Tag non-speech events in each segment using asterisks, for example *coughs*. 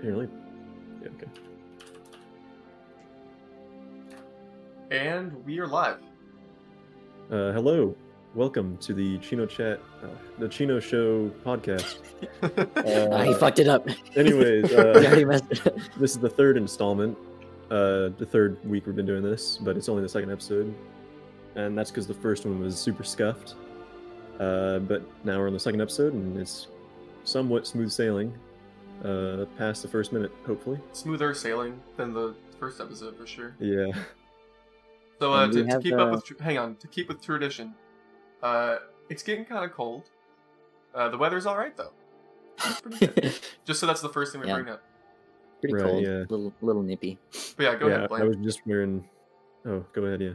Apparently. Yeah, okay. And we are live. Uh, hello. Welcome to the Chino Chat, uh, the Chino Show podcast. *laughs* Ah, he Uh, fucked it up. anyways, *laughs* uh, messed it *laughs* this is the third installment. Uh, the third week we've been doing this, but it's only the second episode, and that's because the first one was super scuffed. Uh, but now we're on the second episode, and it's somewhat smooth sailing. Uh, past the first minute, hopefully. Smoother sailing than the first episode for sure. Yeah. So uh, to, to keep uh, up with hang on to keep with tradition, uh, it's getting kind of cold. Uh, the weather's all right though. It's pretty good. *laughs* Just so that's the first thing we Yeah. bring up. Pretty Right, cold. yeah. Little little nippy. But yeah, go yeah, ahead, I was just wearing. Oh, go ahead. Yeah.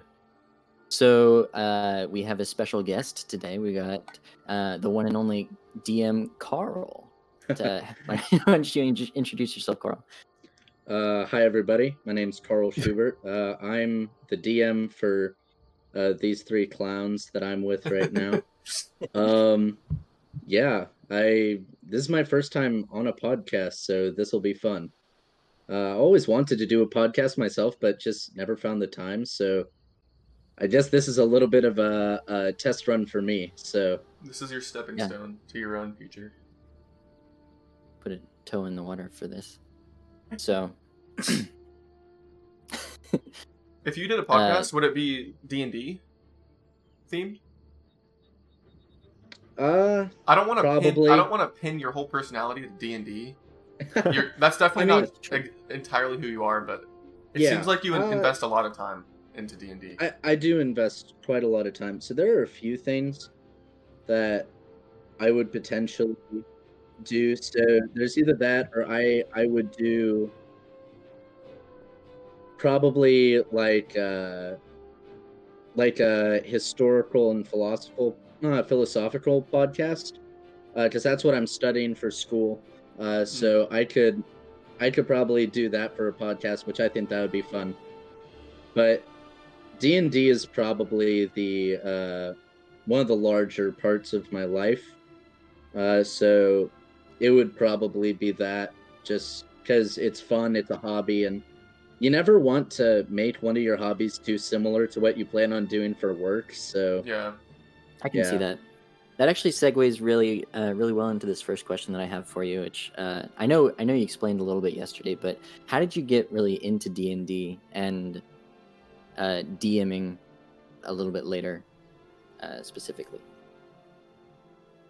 So uh, we have a special guest today. We got uh, the one and only DM Carl. To, *laughs* why don't you in- introduce yourself, Carl? Uh, hi everybody, my name's Carl Schubert. *laughs* Uh, I'm the DM for uh, these three clowns that I'm with right now. *laughs* um, yeah, I this is my first time on a podcast, so this will be fun. Uh, I always wanted to do a podcast myself, but just never found the time. So I guess this is a little bit of a, a test run for me. So This is your stepping Yeah. stone to your own future. Put a toe in the water for this. So If you did a *laughs* Uh, podcast, would it be D and D themed? uh, I don't want to pin. Probably. I don't want to pin your whole personality to D and D. *laughs* That's definitely I mean- not ex- entirely who you are, but it Yeah, seems like you in- uh, invest a lot of time into D and D. I, I do invest quite a lot of time. So there are a few things that I would potentially do. So there's either that or I I would do probably like uh like a historical and philosophical uh, philosophical podcast because that's what I'm studying for school. Uh, so I could I could probably do that for a podcast, which I think that would be fun. But D and D is probably the uh, one of the larger parts of my life. Uh, so it would probably be that, just because it's fun, it's a hobby, and you never want to make one of your hobbies too similar to what you plan on doing for work. So yeah. I can see that. That actually segues really, uh, really well into this first question that I have for you. Which uh, I know, I know you explained a little bit yesterday, but how did you get really into D and D and uh, DMing a little bit later, uh, specifically?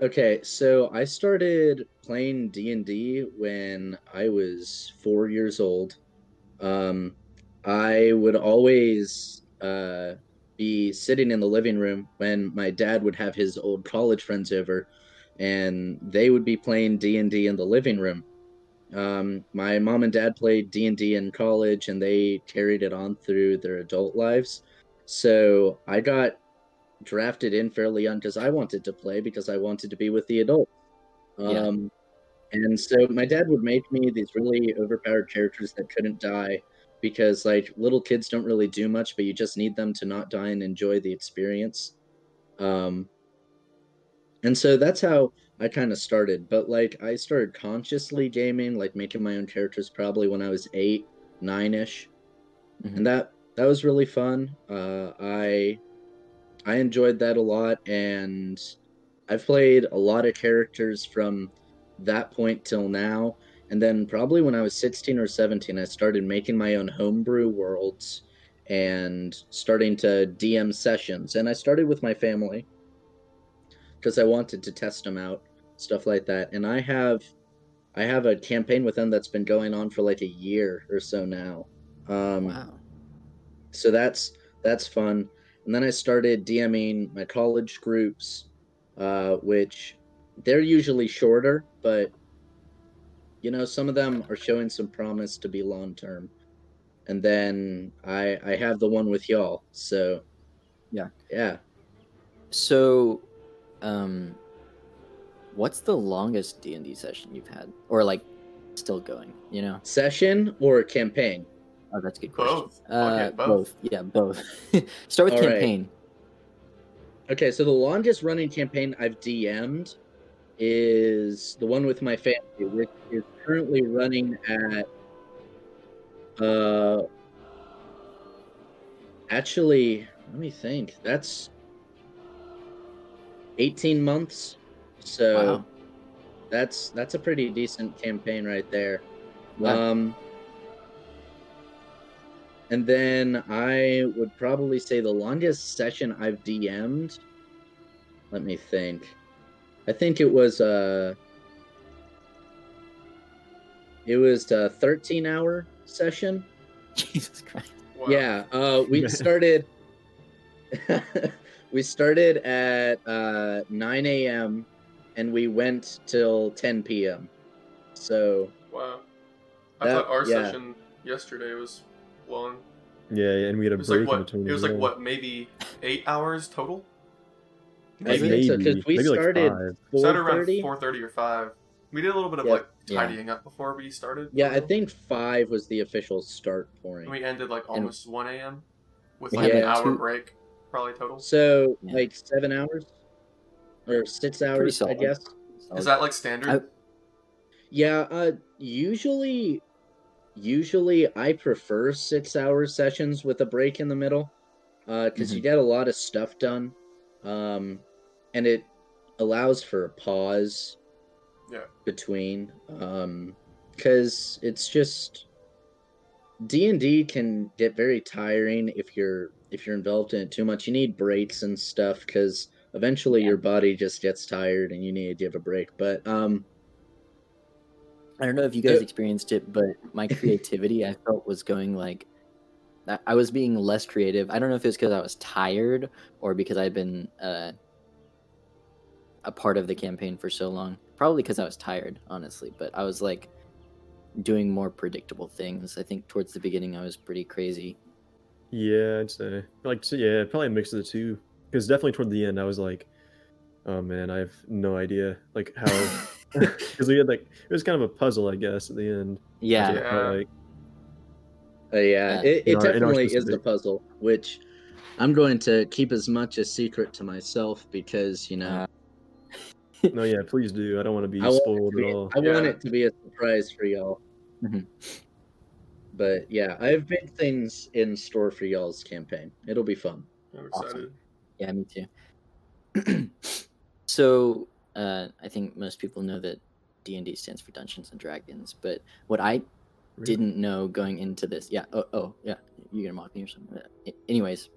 Okay, so I started playing D and D when I was four years old. Um, I would always uh, be sitting in the living room when my dad would have his old college friends over, and they would be playing D and D in the living room. Um, my mom and dad played D and D in college, and they carried it on through their adult lives. So I got drafted in fairly young because I wanted to play because I wanted to be with the adults. Yeah. Um, and so my dad would make me these really overpowered characters that couldn't die because like little kids don't really do much, but you just need them to not die and enjoy the experience. Um, and so that's how I kind of started. But like I started consciously gaming, like making my own characters probably when I was eight, nine ish, Mhm. and that that was really fun. Uh, I I enjoyed that a lot, and I've played a lot of characters from that point till now. And then probably when I was 16 or 17, I started making my own homebrew worlds and starting to DM sessions. And I started with my family because I wanted to test them out, stuff like that. And I have I have a campaign with them that's been going on for like a year or so now. Um, Wow. so that's that's fun and then i started dming my college groups uh, which they're usually shorter but you know some of them are showing some promise to be long term and then i i have the one with y'all so Yeah. yeah So, um, what's the longest D and D session you've had, or like still going? You know? session or campaign Oh, that's a good question. Both. Uh, get both. Yeah, both. *laughs* Start with All right. campaign. Okay, so the longest running campaign I've DM'd is the one with my family, which is currently running at uh actually let me think. That's 18 months. So Wow. that's that's a pretty decent campaign right there. Wow. Um and then I would probably say the longest session I've DM'd. Let me think. I think it was uh it was a 13 hour session. Jesus Christ. Wow. Yeah, uh we *laughs* started *laughs* we started at uh 9 a.m. and we went till 10 p.m. So Wow. I That- thought our yeah. session yesterday was long. Yeah, yeah, and we had a It was break like what? in between. It was like what? Maybe eight hours total. I Like think so, 'cause maybe- we maybe like started five. Started around 4:30. or five. We did a little bit of Yeah. like Yeah. tidying up before we started. Yeah, I think 5 was the official start And point. we ended like almost one a.m. with like had, an hour two- break, probably total. So, Yeah. like 7 hours or 6 hours, I solid. guess. Is that like standard? I- Yeah, uh usually usually I prefer 6 hour sessions with a break in the middle uh cuz you get a lot of stuff done. Um and it allows for a pause Yeah. between um cuz it's just D&D can get very tiring if you're if you're involved in it too much. You need breaks and stuff cuz eventually Yeah. your body just gets tired and you need to give a break. But um I don't know if you guys experienced it, but my creativity I felt was going like I- I was being less creative. I don't know if it's because I was tired or because I'd been uh, a part of the campaign for so long. Probably because I was tired, honestly. But I was like doing more predictable things. I think towards the beginning I was pretty crazy. Yeah, I'd say like so, yeah, probably a mix of the two. Because definitely toward the end, I was like, oh man, I have no idea like how. *laughs* Because we had like it was kind of a puzzle, I guess, at the end. Yeah, That's what it Yeah. like Uh, yeah, Yeah. it, it our- definitely is the specific- puzzle, which I'm going to keep as much a secret to myself because you know Uh, no, yeah, please do. I don't want to be I spoiled to be, at all. I want it to be a surprise for y'all. Mhm. But yeah, I have big things in store for y'all's campaign. It'll be fun. I'm Awesome. excited. Yeah, me too. *clears throat* so, uh, I think most people know that D and D stands for Dungeons and Dragons, but what I Really? didn't know going into this, yeah, oh, oh yeah, you're gonna mock me or something. Uh, Anyways,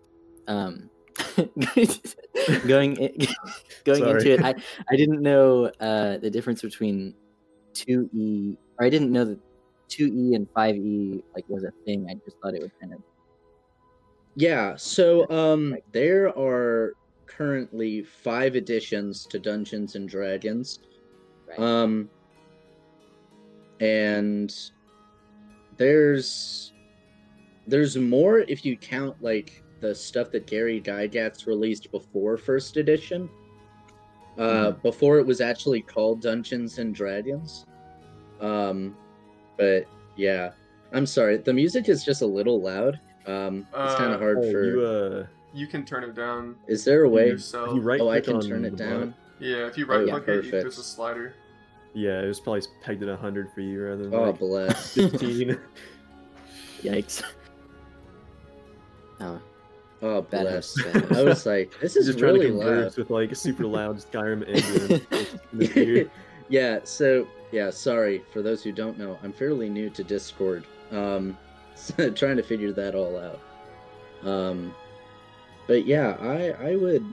um, *laughs* going i- *laughs* going Sorry. into it, I I didn't know uh, the difference between two E, or I didn't know that two E and five E like was a thing. I just thought it was kind of Yeah, so um there are currently 5 editions to Dungeons and Dragons. right. Um and there's there's more if you count like the stuff that Gary Gygax released before first edition. Uh before it was actually called Dungeons and Dragons. Um but yeah. I'm sorry, the music is just a little loud. Um it's kind Uh, of hard Oh, for you uh, You can turn it down Is there a way? yourself. you right Oh, I can on turn it down. button. Yeah, if you Oh, right yeah, click it, you, perfect. there's a slider. Yeah, it was probably pegged at hundred for you rather than Oh, like bless. *laughs* fifteen. *laughs* Yikes. Oh, Oh, Bad bless. host, bad host. I was like, this He's is just trying to really loud. converse with like a super *laughs* loud Skyrim engine. in his ear. yeah, so yeah, sorry for those who don't know. I'm fairly new to Discord. Um so trying to figure that all out. Um but yeah, I I would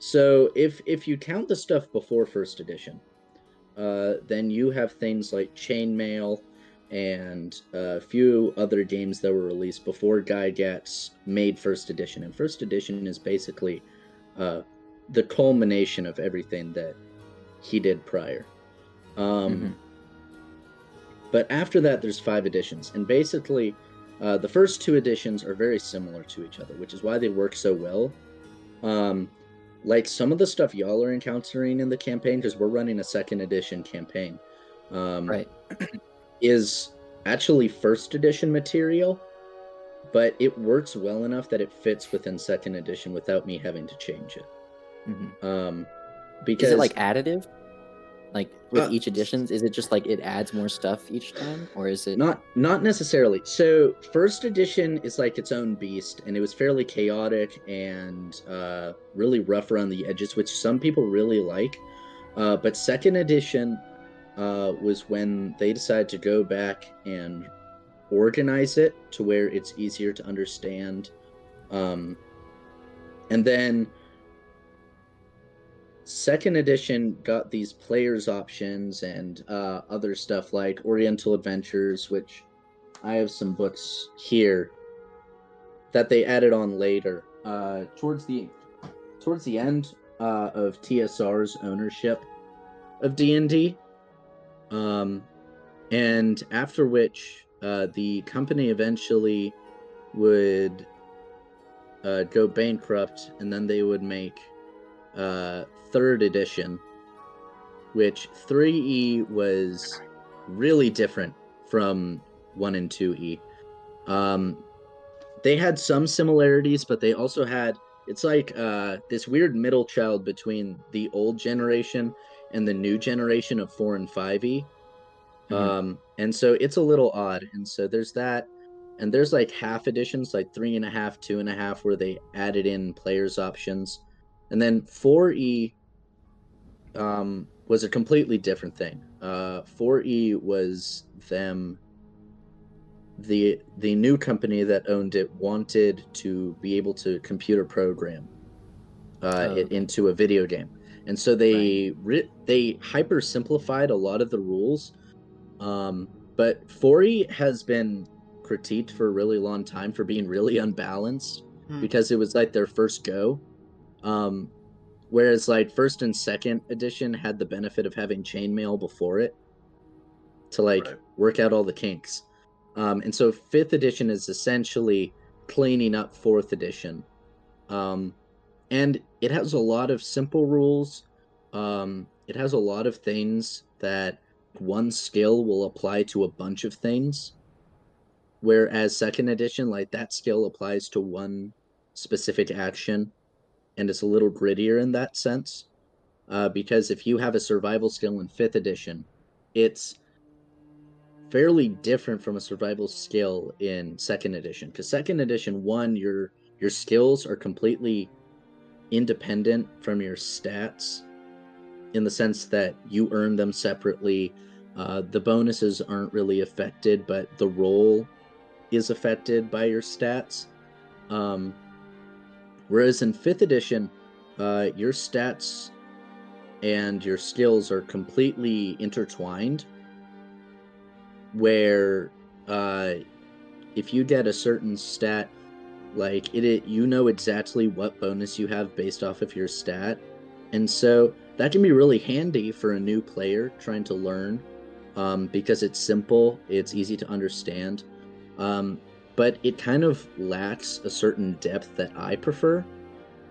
So if if you count the stuff before first edition, uh then you have things like Chainmail and a few other games that were released before Gygax made first edition. And first edition is basically uh the culmination of everything that he did prior. Um, Mhm. But after that, there's five editions, and basically, uh, the first two editions are very similar to each other, which is why they work so well. Um, like some of the stuff y'all are encountering in the campaign, because we're running a second edition campaign, um, right. *clears throat* is actually first edition material, but it works well enough that it fits within second edition without me having to change it. hmm Um, because Is it like additive? Like with Uh, each editions, is it just like it adds more stuff each time, or is it? Not not necessarily. So first edition is like its own beast, and it was fairly chaotic and uh, really rough around the edges, which some people really like. Uh, but second edition uh, was when they decided to go back and organize it to where it's easier to understand. Um, and then second edition got these players options and uh, other stuff like oriental adventures which i have some books here that they added on later. Uh, towards the towards the end uh, of tsr's ownership of d&d um, and after which uh, the company eventually would uh, go bankrupt and then they would make uh, third edition, which 3E was really different from 1 and 2E. Um, they had some similarities, but they also had it's like uh, this weird middle child between the old generation and the new generation of 4 and 5E. Mhm. Um, and so it's a little odd. And so there's that. And there's like half editions, like three and a half, two and a half, where they added in players options. And then 4E um, was a completely different thing. Uh, 4E was them, the the new company that owned it wanted to be able to computer program uh, Oh, it into a video game, and so they ri- they hyper simplified a lot of the rules. Um, but 4E has been critiqued for a really long time for being really unbalanced Hmm. because it was like their first go. Um, whereas like first and second edition had the benefit of having chainmail before it to like Right. work out all the kinks. Um, and so fifth edition is essentially cleaning up fourth edition. Um, and it has a lot of simple rules. Um, it has a lot of things that one skill will apply to a bunch of things. Whereas second edition, like that skill applies to one specific action, and it's a little grittier in that sense. Uh, because if you have a survival skill in fifth edition, it's fairly different from a survival skill in second edition. Because second edition, one, your your skills are completely independent from your stats, in the sense that you earn them separately. Uh, the bonuses aren't really affected, but the roll is affected by your stats. Um, whereas in fifth edition, uh, your stats and your skills are completely intertwined. Where uh, if you get a certain stat, like it, it, you know exactly what bonus you have based off of your stat, and so that can be really handy for a new player trying to learn um, because it's simple, it's easy to understand, um, but it kind of lacks a certain depth that I prefer.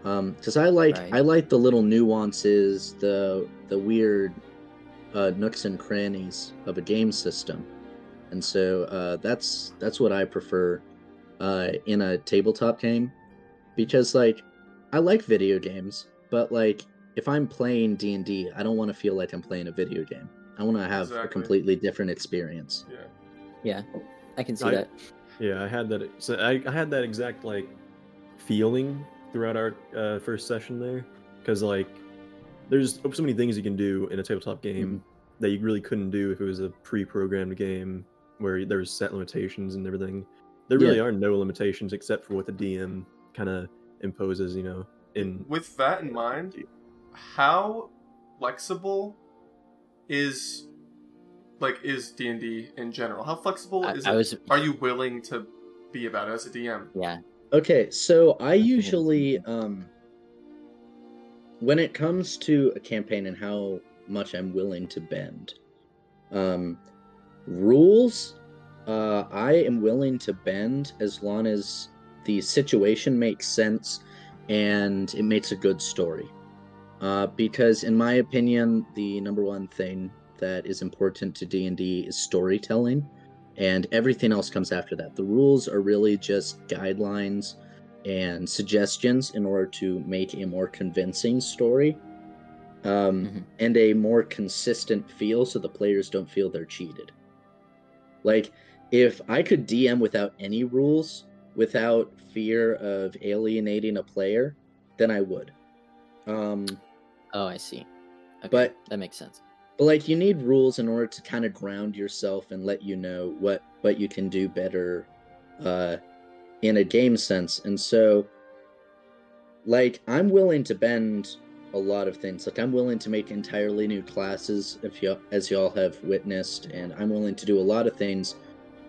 Because I like Right. I like the little nuances, the the weird uh, nooks and crannies of a game system, and so uh, that's that's what I prefer uh, in a tabletop game. Because like I like video games, but like if I'm playing D and I don't want to feel like I'm playing a video game. I want to have a completely different experience. Yeah. Yeah, I can see I- that. Yeah, I had that. So I, I had that exact like feeling throughout our uh, first session there, because like there's so many things you can do in a tabletop game that you really couldn't do if it was a pre-programmed game where there was set limitations and everything. There really Yeah. are no limitations except for what the DM kind of imposes. You know, in With that in mind, how flexible is like is D and D in general? How flexible I, is I it? was, Are you willing to be about it as a DM? yeah, Okay, so I think usually um when it comes to a campaign and how much I'm willing to bend. Um rules uh I am willing to bend as long as the situation makes sense and it makes a good story. Uh because in my opinion the number one thing that is important to D&D is storytelling and everything else comes after that. The rules are really just guidelines and suggestions in order to make a more convincing story. um, Mhm. and a more consistent feel so the players don't feel they're cheated. Like, if I could DM without any rules, without fear of alienating a player, then I would. Um, Oh, I see. Okay, But- that makes sense. But like you need rules in order to kind of ground yourself and let you know what what you can do better uh in a game sense and so like i'm willing to bend a lot of things like i'm willing to make entirely new classes if you as y'all have witnessed and i'm willing to do a lot of things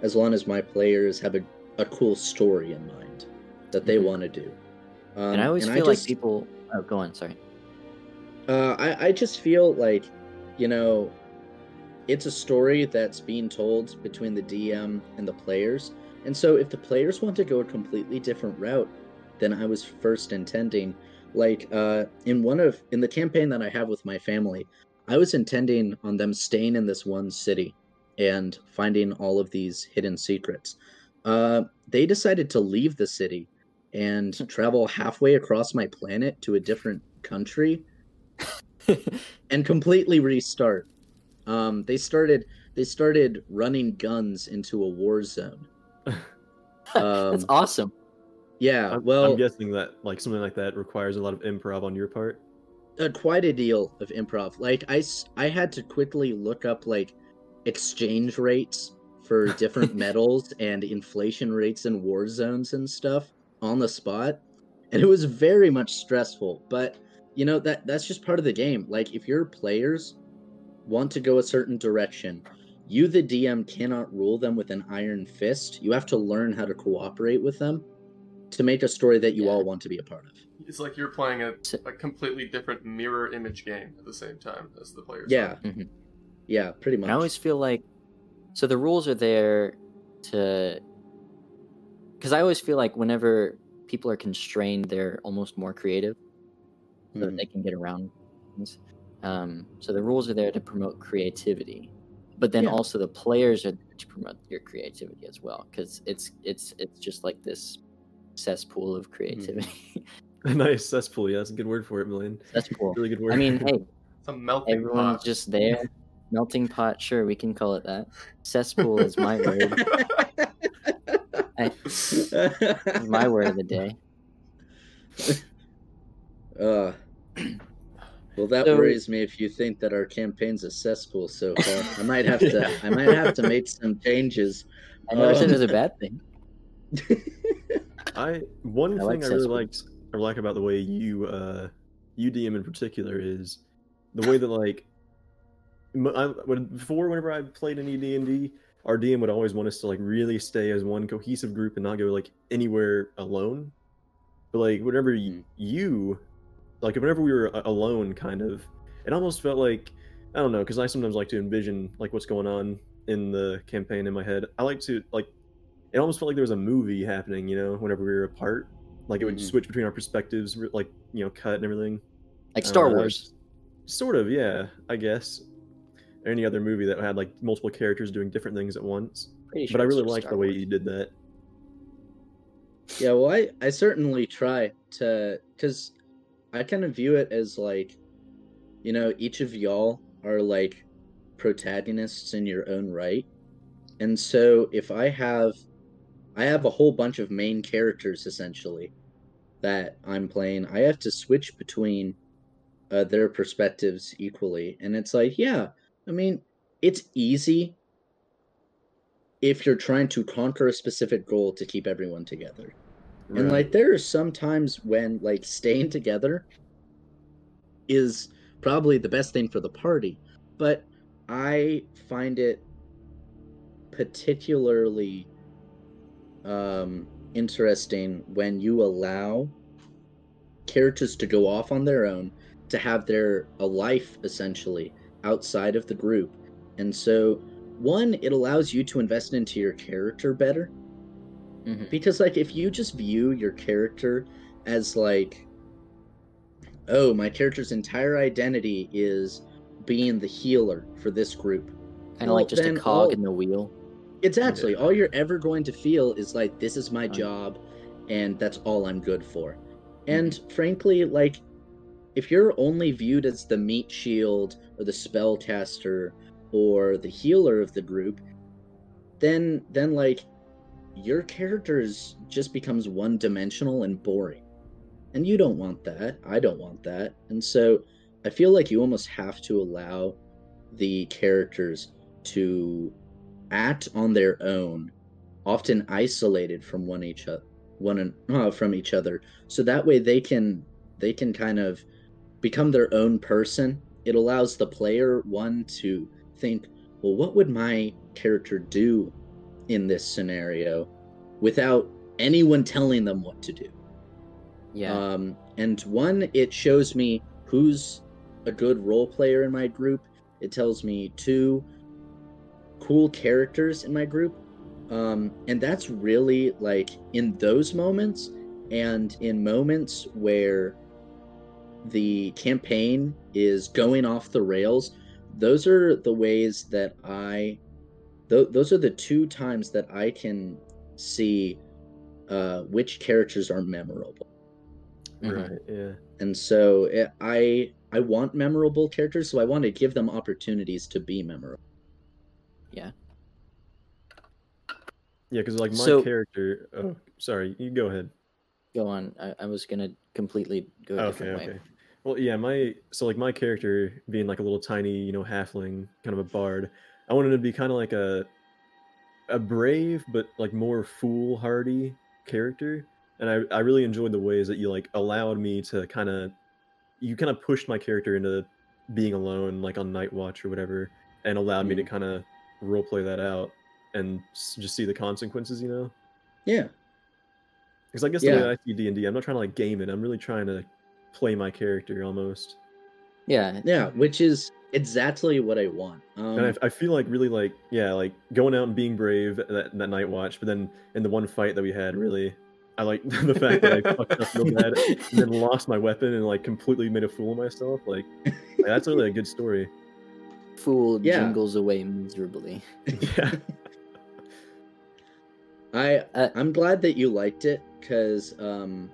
as long as my players have a, a cool story in mind that they Mhm. want to do um, and I always and feel like just- people. Oh, go on. Sorry. uh, I, I just feel like, you know, it's a story that's being told between the DM and the players. And so if the players want to go a completely different route than I was first intending, like uh, in one of in the campaign that I have with my family, I was intending on them staying in this one city and finding all of these hidden secrets. Uh, they decided to leave the city and *laughs* travel halfway across my planet to a different country *laughs* and completely restart. Um, they started they started running guns into a war zone. *laughs* That's Um, awesome. Yeah, I'm, well, I'm guessing that like something like that requires a lot of improv on your part. uh, quite a deal of improv. Like I, I had to quickly look up like exchange rates for *laughs* different metals and inflation rates in war zones and stuff on the spot, and it was very much stressful. But you know that that's just part of the game. Like if your players want to go a certain direction, you the DM cannot rule them with an iron fist. You have to learn how to cooperate with them to make a story that you Yeah. all want to be a part of. It's like you're playing a, a completely different mirror image game at the same time as the players. Yeah. are. Mhm. Yeah, pretty much. I always feel like, so the rules are there to, because I always feel like whenever people are constrained, they're almost more creative, so that they can get around things. Um, so the rules are there to promote creativity, but then Yeah. also the players are there to promote your creativity as well, because it's it's it's just like this cesspool of creativity. *laughs* nice cesspool. Yeah, that's a good word for it, Million. cesspool. Really good word. I mean, hey, *laughs* It's a melting everyone's pot. just there. Melting pot, sure, we can call it that. Cesspool is my word. *laughs* Is my word of the day. Uh, well, that So- worries me. If you think that our campaign's a cesspool so far, I might have to. I might have to make some changes. *laughs* I never said it was a Um, bad thing. *laughs* I one I thing like I really cesspool. liked or like about the way you uh you DM in particular is the way that like m- I, when, before whenever I played any D and D, our DM would always want us to like really stay as one cohesive group and not go like anywhere alone. But like whenever y- Mhm. you like whenever we were alone, kind of, it almost felt like I don't know because I sometimes like to envision like what's going on in the campaign in my head. I like to like it almost felt like there was a movie happening, you know, whenever we were apart. Like it would Mhm. switch between our perspectives, like you know, cut and everything. Like Star don't Wars. Sort of, yeah, I guess. Or any other movie that had like multiple characters doing different things at once. Pretty sure but I really just liked Star the way Wars. you did that. Yeah, well, I I certainly try to because I kind of view it as like, you know, each of y'all are like protagonists in your own right, and so if I have, I have a whole bunch of main characters essentially that I'm playing. I have to switch between uh, their perspectives equally, and it's like, yeah, I mean, it's easy if you're trying to conquer a specific goal to keep everyone together. And like there are some times when like staying together is probably the best thing for the party, but I find it particularly um interesting when you allow characters to go off on their own to have their a life essentially outside of the group. And so one it allows you to invest into your character better Mhm. because like if you just view your character as like oh my character's entire identity is being the healer for this group Kind of like just a cog all- in the wheel. exactly Yeah. all you're ever going to feel is like this is my Right. job and that's all i'm good for and frankly like if you're only viewed as the meat shield or the spellcaster or the healer of the group, then then like your character is, just becomes one dimensional and boring. And you don't want that. I don't want that. And so I feel like you almost have to allow the characters to act on their own, often isolated from one each other, one uh, from each other, so that way they can they can kind of become their own person. It allows the player one to think, well, what would my character do in this scenario without anyone telling them what to do? Yeah. Um, and one, it shows me who's a good role player in my group. It tells me two cool characters in my group. Um, and that's really like in those moments and in moments where the campaign is going off the rails, those are the ways that I, th- those are the two times that I can see uh, which characters are memorable. Mhm. Right. Yeah. And so it, I I want memorable characters, so I want to give them opportunities to be memorable. Yeah, Yeah, because like my So- character. Oh, sorry. You go ahead. Go on. I, I was gonna completely go a Okay. different way. Okay. Well, yeah. My so like my character being like a little tiny, you know, halfling, kind of a bard. I wanted to be kind of like a a brave but like more foolhardy character, and I I really enjoyed the ways that you like allowed me to kind of you kind of pushed my character into being alone, like on night watch or whatever, and allowed me to mm-hmm. kind of role play that out and s- just see the consequences, you know. Yeah. Because I guess the Yeah. way I see d&d I'm not trying to like game it. I'm really trying to play my character almost. Yeah. Yeah, which is exactly what I want. Um, and I, I feel like really like yeah, like going out and being brave that, that night watch. But then in the one fight that we had, really, I like *laughs* the fact that I fucked up real bad and then *laughs* lost my weapon and like completely made a fool of myself. Like, like, that's really a good story. Fool Yeah. jingles away miserably. *laughs* yeah. I Uh, I'm glad that you liked it because um,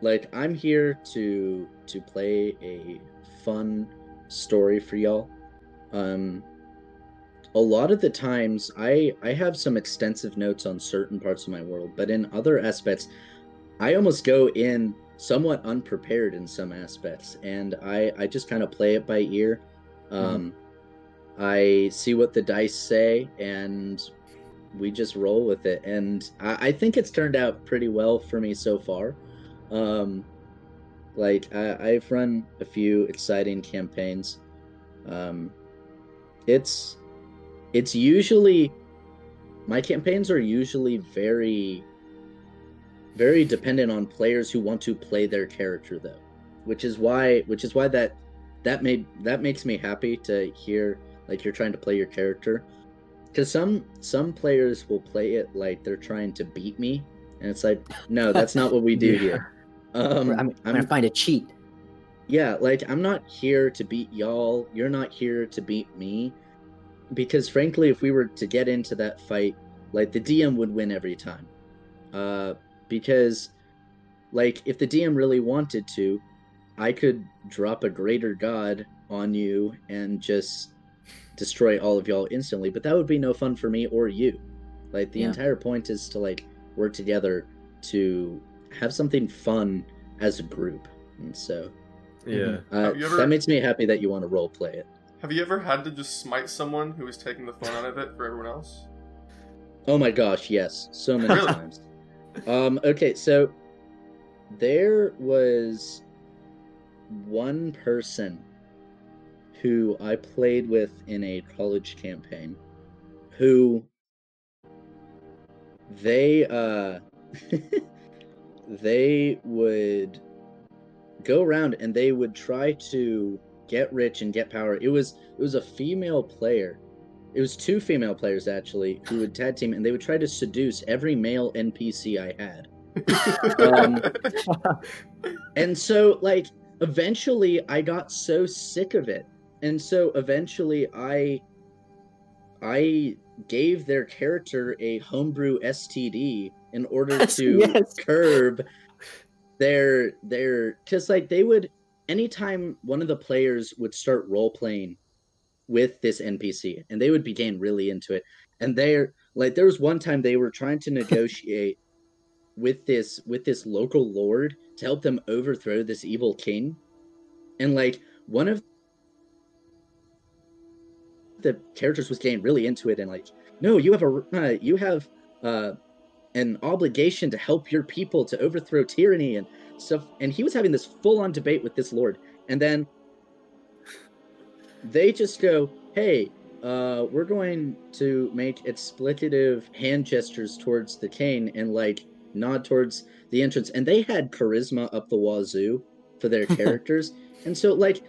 like I'm here to to play a fun story for y'all. Um, a lot of the times I I have some extensive notes on certain parts of my world, but in other aspects, I almost go in somewhat unprepared in some aspects, and I I just kind of play it by ear. Um, I see what the dice say, and we just roll with it. And I, I think it's turned out pretty well for me so far. Um, like I, I've run a few exciting campaigns. Um, it's it's usually my campaigns are usually very very dependent on players who want to play their character though which is why which is why that that made that makes me happy to hear like you're trying to play your character because some some players will play it like they're trying to beat me and it's like no that's not what we do *laughs* Yeah. here um I'm, I'm gonna find a cheat. yeah, like I'm not here to beat y'all. You're not here to beat me. Because frankly, if we were to get into that fight, like the DM would win every time. Uh because like if the DM really wanted to, I could drop a greater god on you and just destroy all of y'all instantly, but that would be no fun for me or you. Like the Yeah. entire point is to like work together to have something fun as a group. And so Yeah. uh, ever- That makes me happy that you want to role play it. Have you ever had to just smite someone who was taking the fun out of it for everyone else? Oh my gosh, yes, so many Really? times. Um, okay, so there was one person who I played with in a college campaign who they uh *laughs* they would go around and they would try to get rich and get power. It was it was a female player. It was two female players actually who would tag team and they would try to seduce every male NPC I had. Um, *laughs* And so like eventually I got so sick of it. And so eventually I I gave their character a homebrew STD in order *laughs* to yes. curb their their cuz like they would anytime one of the players would start role playing with this NPC and they would be getting really into it. And they're like there was one time they were trying to negotiate *laughs* with this with this local lord to help them overthrow this evil king. And like one of the characters was getting really into it and like no you have a uh, you have uh an obligation to help your people to overthrow tyranny and stuff. And he was having this full-on debate with this lord. And then they just go hey uh we're going to make explicative hand gestures towards the cane and like nod towards the entrance. And they had charisma up the wazoo for their *laughs* characters. And so like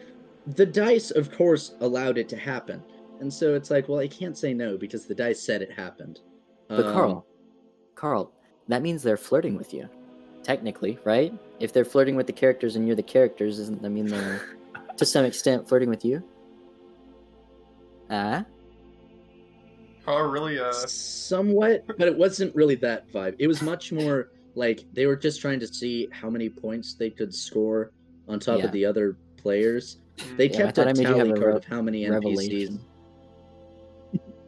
the dice of course allowed it to happen. And so it's like well i can't say no because the dice said it happened. But Um, Carl, Carl, that means they're flirting with you, technically, right? If they're flirting with the characters and you're the characters, doesn't that mean they're to some extent flirting with you? Ah, Carl really uh somewhat but it wasn't really that vibe it was much more like they were just trying to see how many points they could score on top Yeah. of the other players mm, they Yeah, kept thought a I made you have tally a card of how many npcs revelation.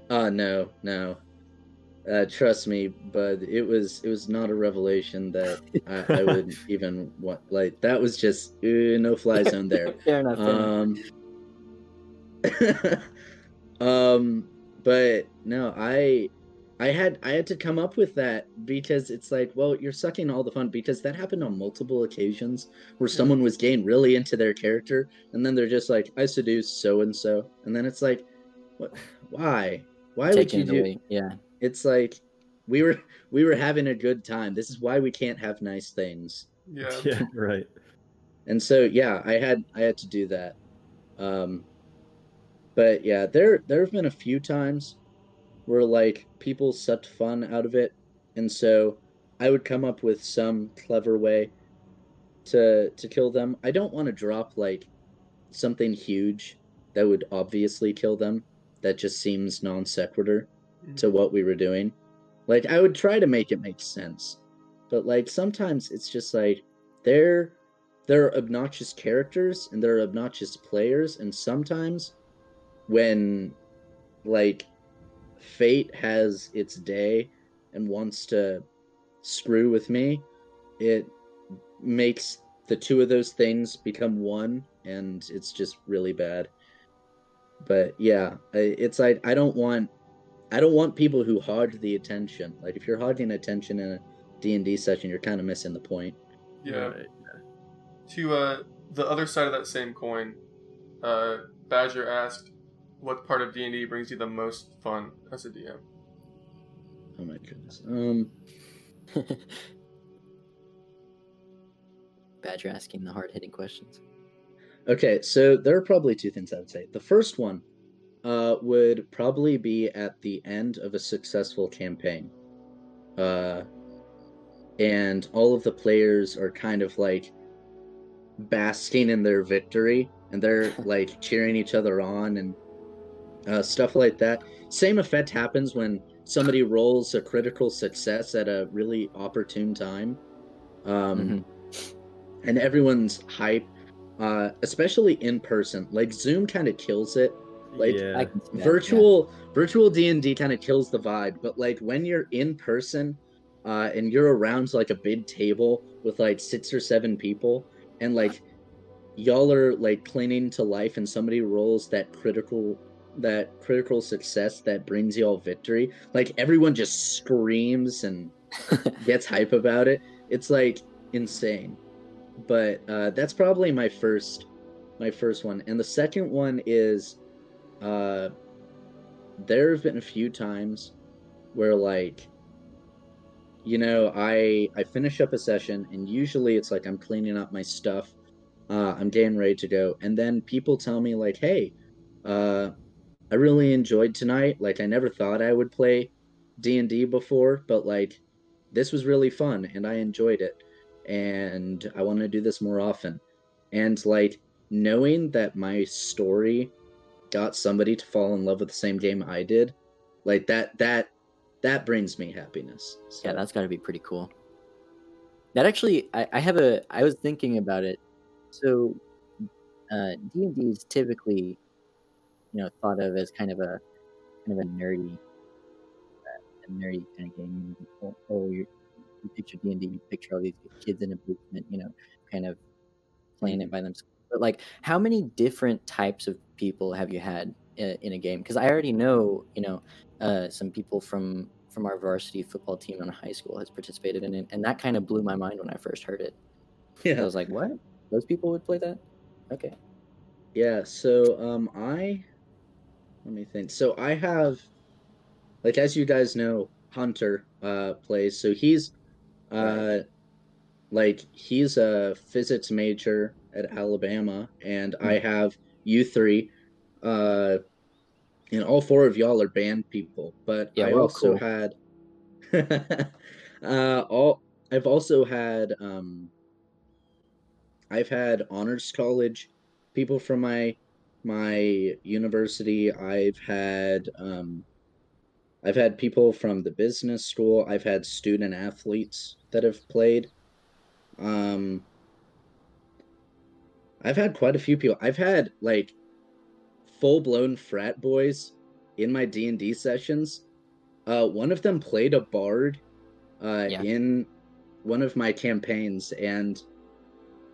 uh no no uh trust me but it was it was not a revelation that i, I *laughs* would even want like that was just uh, no fly zone there *laughs* fair enough. Um *laughs* um but no i i had i had to come up with that because it's like well you're sucking all the fun because that happened on multiple occasions where someone was getting really into their character and then they're just like i seduced so and so and then it's like what why why would you do away. Yeah. It's like we were *laughs* we were having a good time. This is why we can't have nice things. Yeah. *laughs* Yeah, right. and so yeah i had i had to do that. Um but yeah there there have been a few times where like people sucked fun out of it. And so i would come up with some clever way to to kill them. I don't want to drop like something huge that would obviously kill them. That just seems non sequitur to what we were doing. Like I would try to make it make sense. But like sometimes it's just like they're they're obnoxious characters and they're obnoxious players and sometimes when like fate has its day and wants to screw with me, it makes the two of those things become one and it's just really bad. But yeah, it's like I don't want I don't want people who hog the attention. Like if you're hogging attention in a D&D session, you're kind of missing the point. Yeah. Right. To uh, the other side of that same coin, uh, Badger asked, "What part of D and D brings you the most fun as a DM?" Oh my goodness. Um *laughs* Badger asking the hard hitting questions. Okay, so there are probably two things I would say. The first one uh, would probably be at the end of a successful campaign. Uh, and all of the players are kind of like basking in their victory and they're *laughs* like cheering each other on and uh, stuff like that. Same effect happens when somebody rolls a critical success at a really opportune time. Um, And everyone's hype uh, especially in person. Like Zoom kind of kills it. Like, I yeah, can see that, virtual virtual D&D kind of kills the vibe, but like when you're in person uh, and you're around like a big table with like six or seven people and like y'all are like clinging to life and somebody rolls that critical that critical success that brings y'all victory, like everyone just screams and *laughs* gets hype about it. It's like insane. But uh, that's probably my first my first one. And the second one is uh there have been a few times where like you know, I I finish up a session and usually it's like I'm cleaning up my stuff. Uh I'm getting ready to go and then people tell me like, "Hey, uh I really enjoyed tonight. Like I never thought I would play D&D before, but like this was really fun and I enjoyed it and I want to do this more often. And like knowing that my story got somebody to fall in love with the same game I did, like that that that brings me happiness. So, Yeah, that's got to be pretty cool. That actually, I, I have a. I was thinking about it. So, uh, D and D is typically, you know, thought of as kind of a kind of a nerdy, uh, a nerdy kind of game. Oh, oh you you picture D and D, you picture all these kids in a basement, you know, kind of playing it by themselves. But like, how many different types of people have you had in, in a game? Because I already know, you know, uh, some people from from our varsity football team in high school has participated in it, and that kind of blew my mind when I first heard it. Yeah. I was like, "What? Those people would play that?" Okay. Yeah, so um I let me think. So I have like as you guys know, Hunter uh plays. So he's uh like he's a physics major at Alabama and I have you three uh and all four of y'all are band people, but Yeah, I also cool. had *laughs* uh all I've also had um I've had honors college people from my my university. I've had um, I've had people from the business school. I've had student athletes that have played. Um, I've had quite a few people. I've had like full blown frat boys in my D and D sessions. Uh, one of them played a bard uh, Yeah. in one of my campaigns, and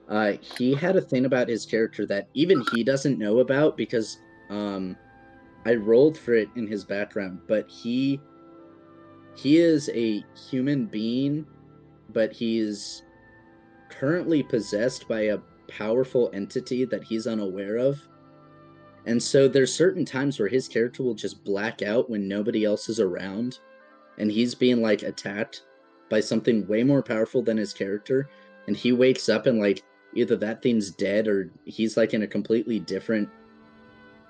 uh, he had a thing about his character that even he doesn't know about because um, I rolled for it in his background, but he he is a human being, but he's currently possessed by a powerful entity that he's unaware of. And so there's certain times where his character will just black out when nobody else is around and he's being like attacked by something way more powerful than his character and he wakes up and like either that thing's dead or he's like in a completely different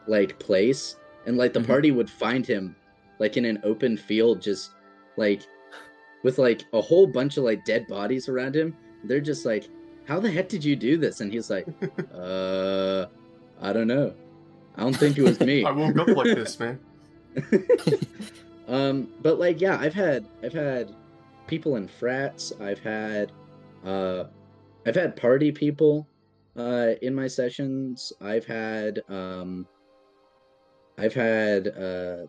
like place and like the Mhm. party would find him like in an open field just like with like a whole bunch of like dead bodies around him they're just like how the heck did you do this? And he's like *laughs* uh i don't know. I don't think it was me. *laughs* I woke up like this, man. *laughs* um but like yeah i've had i've had people in frats. I've had uh i've had party people uh in my sessions. I've had um i've had uh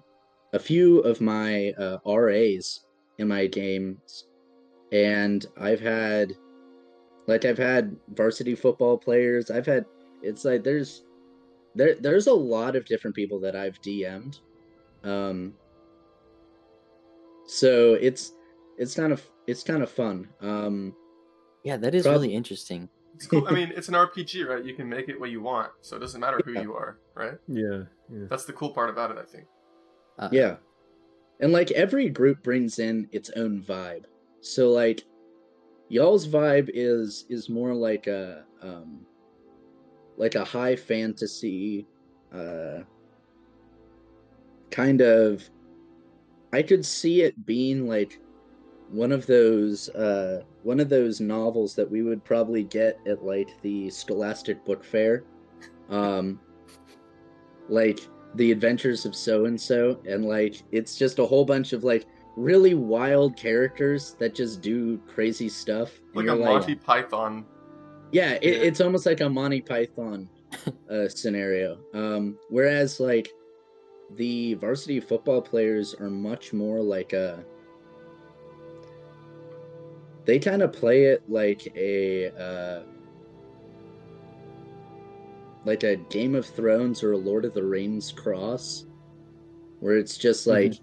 a few of my uh ras in my games. And i've had like i've had varsity football players i've had it's like there's there there's a lot of different people that i've dm'd um so it's it's kind of it's kind of fun um Yeah, that is Prob- really interesting. It's cool. I mean, it's an RPG, right? You can make it what you want, so it doesn't matter who Yeah. you are, right? Yeah, yeah. That's the cool part about it, I think. Uh, yeah and like every group brings in its own vibe so like y'all's vibe is is more like a um like a high fantasy uh kind of i could see it being like one of those uh one of those novels that we would probably get at like the scholastic book fair. Um like the adventures of so and so and like it's just a whole bunch of like really wild characters that just do crazy stuff Like you're a Monty Python. yeah, it, Yeah. it's almost like a Monty Python *laughs* uh, scenario. Um, whereas like the varsity football players are much more like a. They kind of play it like a uh, like a Game of Thrones or a Lord of the Rings cross, where it's just like,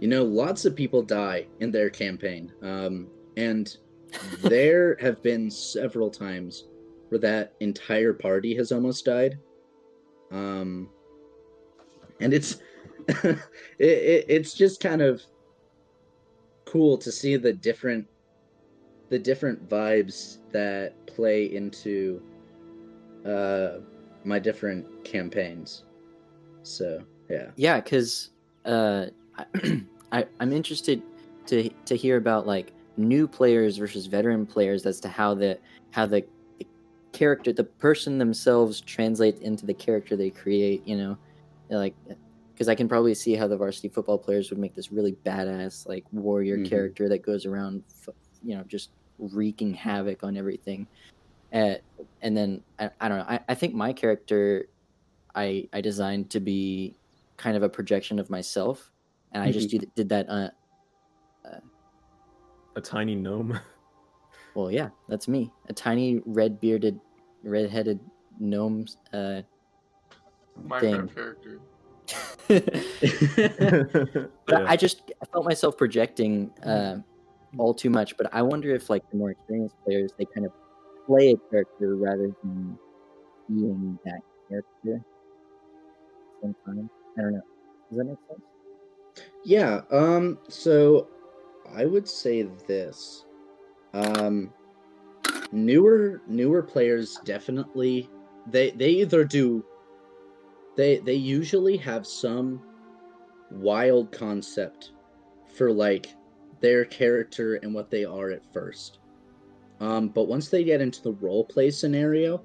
you know, lots of people die in their campaign, um, and *laughs* there have been several times where that entire party has almost died. Um, and it's *laughs* it, it, it's just kind of cool to see the different the different vibes that play into uh my different campaigns. So yeah. Yeah, because uh, *clears throat* I, I'm interested to to hear about like new players versus veteran players as to how the how the, character the person themselves translate into the character they create. You know, like because I can probably see how the varsity football players would make this really badass like warrior Mhm. character that goes around, you know, just wreaking havoc on everything. uh, and then I, I don't know. I, I think my character, I I designed to be kind of a projection of myself, and I just did, did that. Uh, A tiny gnome. *laughs* well, yeah, that's me, a tiny red bearded, red-headed gnome. Uh, Minecraft Dang. character. *laughs* but Yeah. I just I felt myself projecting uh, all too much. But I wonder if like the more experienced players, they kind of play a character rather than being that character. Sometimes I don't know. Does that make sense? Yeah, um so I would say this. Um newer newer players definitely they they either do they they usually have some wild concept for like their character and what they are at first. Um but once they get into the role play scenario,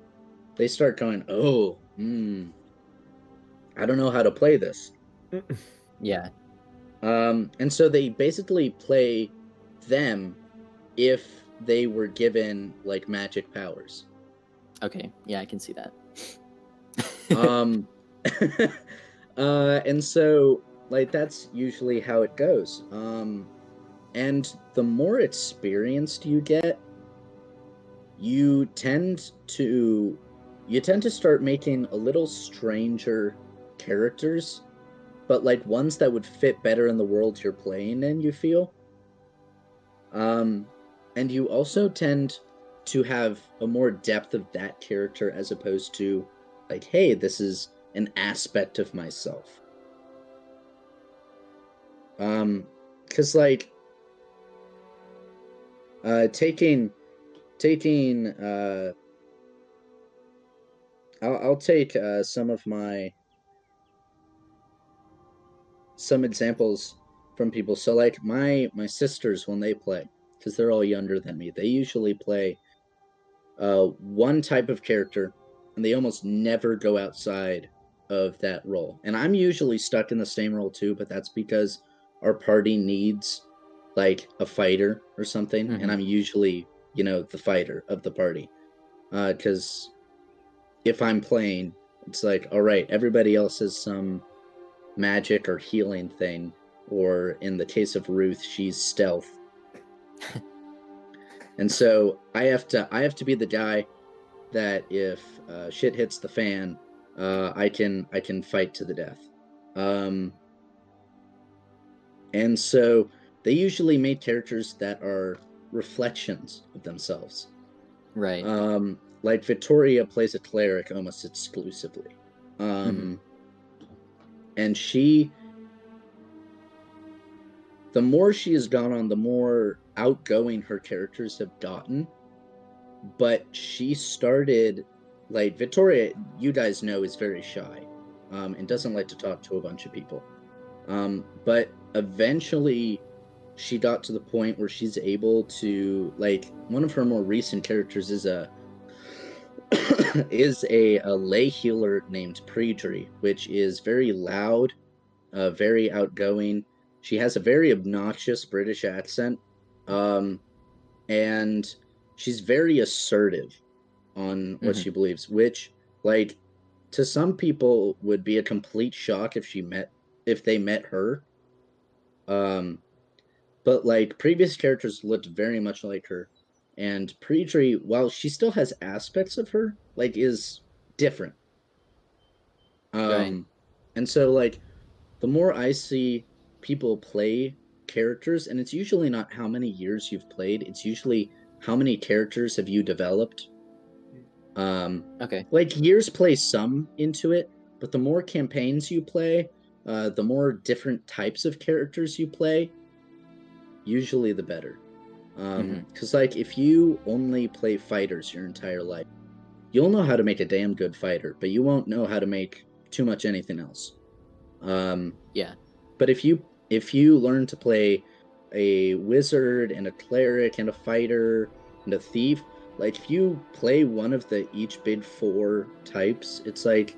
they start going, "Oh, hmm. I don't know how to play this." Yeah. Um, and so they basically play them if they were given like magic powers. Okay. Yeah, I can see that. *laughs* Um, *laughs* uh, and so like that's usually how it goes. Um, and the more experienced you get, you tend to you tend to start making a little stranger characters, but like ones that would fit better in the world you're playing in, you feel. Um, and you also tend to have a more depth of that character as opposed to like, hey, this is an aspect of myself. Um, cause like, uh, taking, taking, uh, I'll, I'll take uh, some of my some examples from people. So like my my sisters when they play, because they're all younger than me, they usually play uh, one type of character, and they almost never go outside of that role. And I'm usually stuck in the same role too, but that's because our party needs like a fighter or something, Mhm. and I'm usually you know the fighter of the party, because if I'm playing, it's like all right, everybody else has some magic or healing thing, or in the case of Ruth, she's stealth. *laughs* and so I have to I have to be the guy that if uh, shit hits the fan, uh, I can I can fight to the death. Um, and so they usually make characters that are reflections of themselves. Right. Um, like Victoria plays a cleric almost exclusively. Um, and she, the more she has gone on, the more outgoing her characters have gotten. But she started, like Victoria, you guys know, is very shy, um, and doesn't like to talk to a bunch of people. Um, but eventually, she got to the point where she's able to like one of her more recent characters is a *coughs* is a, a lay healer named Predri, which is very loud, uh, very outgoing. She has a very obnoxious British accent, um, and she's very assertive on what Mhm. she believes, which, like, to some people would be a complete shock if she met if they met her. Um, but like previous characters looked very much like her, and Predri, while she still has aspects of her, like is different. Um, Right. and so like the more I see people play characters, and it's usually not how many years you've played; it's usually how many characters have you developed. Um, okay. like years play some into it, but the more campaigns you play, uh, the more different types of characters you play, usually the better. Um, because like if you only play fighters your entire life, you'll know how to make a damn good fighter, but you won't know how to make too much anything else. Um, Yeah. but if you if you learn to play a wizard and a cleric and a fighter and a thief, like if you play one of the each big four types, it's like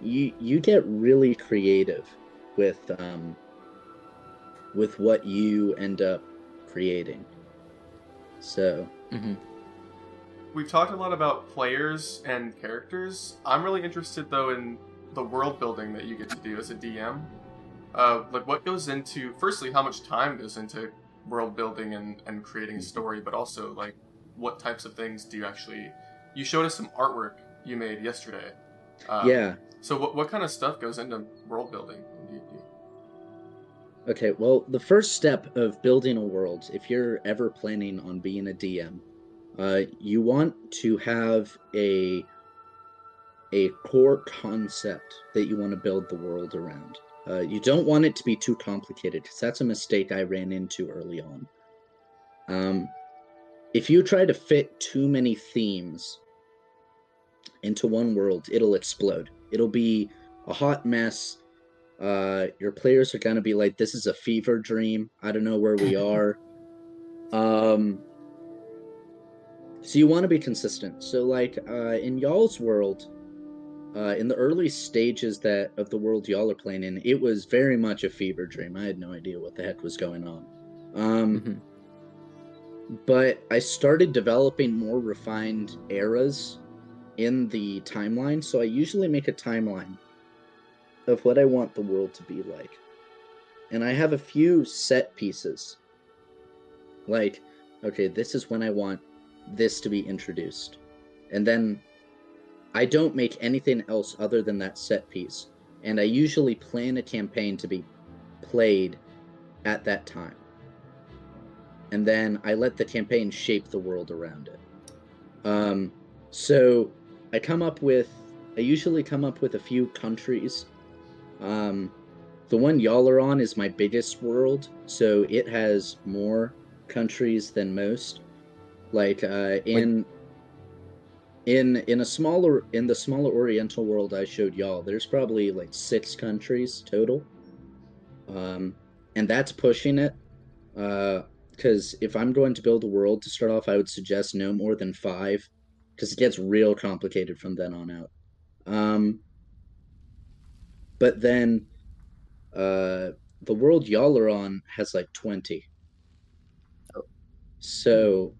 you you get really creative with um with what you end up creating. So hmm we've talked a lot about players and characters. I'm really interested though in the world building that you get to do as a DM. Uh, like what goes into firstly how much time goes into world building and, and creating a story, but also like what types of things do you actually you showed us some artwork you made yesterday. Um, yeah. So what what kind of stuff goes into world building in D&D? Okay, well, the first step of building a world, if you're ever planning on being a DM, uh, you want to have a a core concept that you want to build the world around. Uh, you don't want it to be too complicated because that's a mistake I ran into early on. Um, if you try to fit too many themes into one world, it'll explode. It'll be a hot mess. Uh, your players are gonna be like, "This is a fever dream. I don't know where we *laughs* are." um, so you want to be consistent. So, like uh, in y'all's world, uh, in the early stages that of the world y'all are playing in, it was very much a fever dream. I had no idea what the heck was going on. Um, Mhm. but I started developing more refined eras in the timeline. So I usually make a timeline of what I want the world to be like. And I have a few set pieces. Like, okay, this is when I want this to be introduced. And then I don't make anything else other than that set piece. And I usually plan a campaign to be played at that time. And then I let the campaign shape the world around it. Um, so I come up with, I usually come up with a few countries. Um, the one y'all are on is my biggest world, so it has more countries than most. Like uh, in in in a smaller in the smaller Oriental world I showed y'all, there's probably like six countries total. Um, and that's pushing it. Because if I'm going to build a world to start off, I would suggest no more than five, because it gets real complicated from then on out. Um, but then, uh, the world y'all are on has like twenty. So,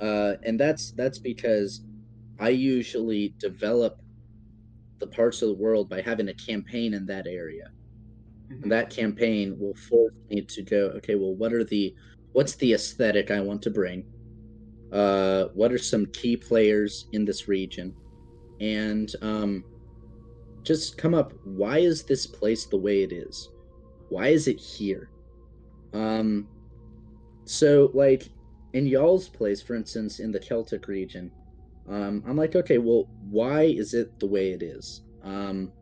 uh, and that's that's because I usually develop the parts of the world by having a campaign in that area. And that campaign will force me to go, okay, well, what are the what's the aesthetic I want to bring? Uh, what are some key players in this region? And um, just come up, why is this place the way it is? Why is it here? Um, so, like, in y'all's place, for instance, in the Celtic region, um, I'm like, okay, well, why is it the way it is? Um,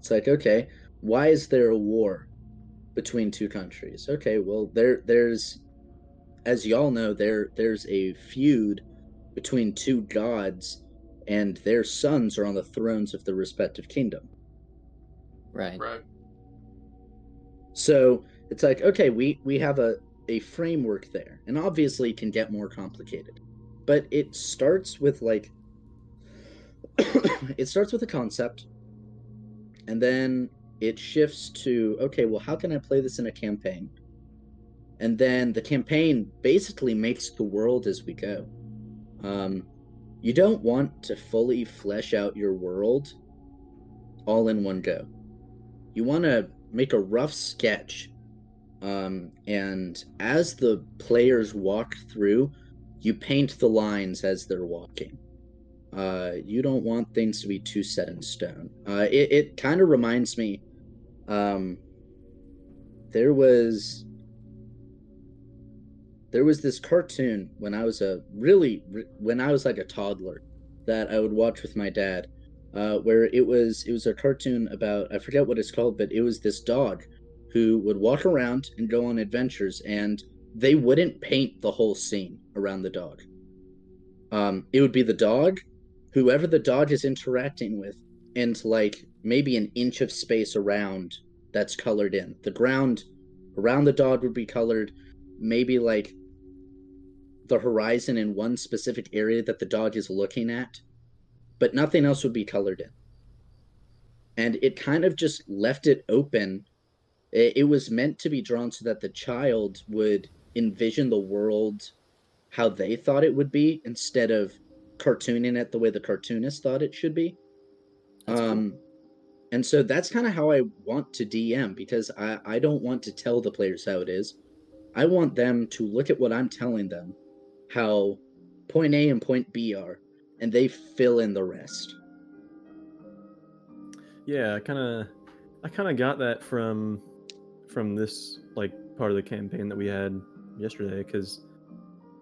it's like, okay, why is there a war between two countries? Okay, well, there, there's, as y'all know, there, there's a feud between two gods, and their sons are on the thrones of the respective kingdom. Right. Right. So it's like, okay, we we have a a framework there, and obviously it can get more complicated, but it starts with like, *coughs* it starts with a concept, and then it shifts to okay, well, how can I play this in a campaign? And then the campaign basically makes the world as we go. Um, you don't want to fully flesh out your world all in one go. You want to make a rough sketch um, and as the players walk through you paint the lines as they're walking uh, you don't want things to be too set in stone uh, it, it kind of reminds me um, there was there was this cartoon when i was a really when i was like a toddler that i would watch with my dad uh, where it was it was a cartoon about I forget what it's called, but it was this dog who would walk around and go on adventures, and they wouldn't paint the whole scene around the dog. Um, it would be the dog, whoever the dog is interacting with, and like maybe an inch of space around that's colored in. The ground around the dog would be colored, maybe like the horizon in one specific area that the dog is looking at but nothing else would be colored in. And it kind of just left it open. It, was meant to be drawn so that the child would envision the world how they thought it would be instead of cartooning it the way the cartoonist thought it should be. That's cool. um, and so that's kind of how I want to DM because I, I don't want to tell the players how it is. I want them to look at what I'm telling them, how point A and point B are, and they fill in the rest. Yeah, I kind of, I kind of got that from, from this like part of the campaign that we had yesterday, because,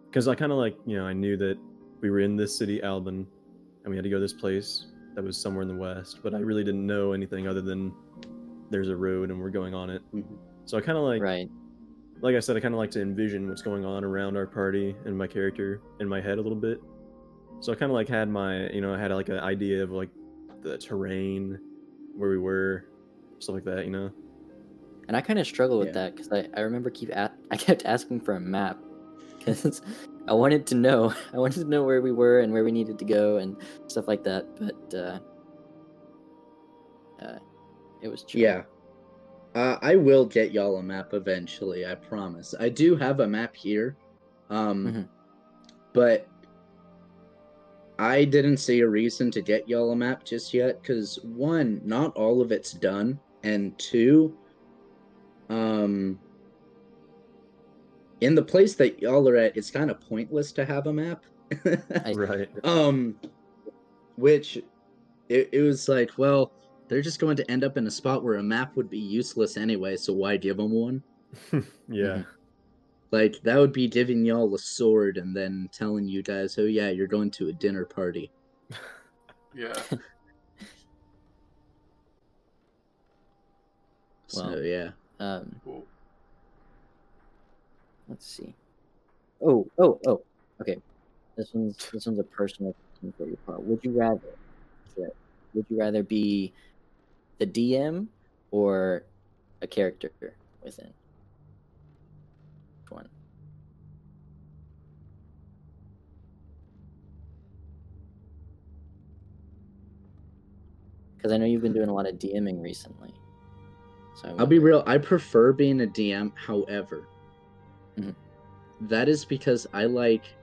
because I kind of like you know I knew that we were in this city, Albin, and we had to go to this place that was somewhere in the west, but I really didn't know anything other than there's a road and we're going on it. Mhm. So I kind of like, right. Like I said, I kind of like to envision what's going on around our party and my character in my head a little bit. So I kind of like had my, you know, I had like an idea of like the terrain, where we were, stuff like that, you know. And I kind of struggle with Yeah. that because I, I remember keep at, *laughs* I kept asking for a map because I wanted to know *laughs* I wanted to know where we were and where we needed to go and stuff like that. But uh, uh, it was true. Yeah. Uh, I will get y'all a map eventually, I promise. I do have a map here. Um Mhm. but I didn't see a reason to get y'all a map just yet cuz one, not all of it's done, and two, um in the place that y'all are at, it's kind of pointless to have a map. *laughs* Right. um which it, it was like well they're just going to end up in a spot where a map would be useless anyway so why give them one *laughs* yeah. like that would be giving y'all a sword and then telling you guys oh yeah you're going to a dinner party *laughs* Yeah. *laughs* so Well. yeah Um, Cool. let's see. Oh, oh, oh. Okay. This one's this one's a personal question for you, Paul. Would you rather? Would you rather be the DM or a character within? Which one? Because I know you've been doing a lot of DMing recently. So i'll be real i prefer being a dm however Mhm. that is because i like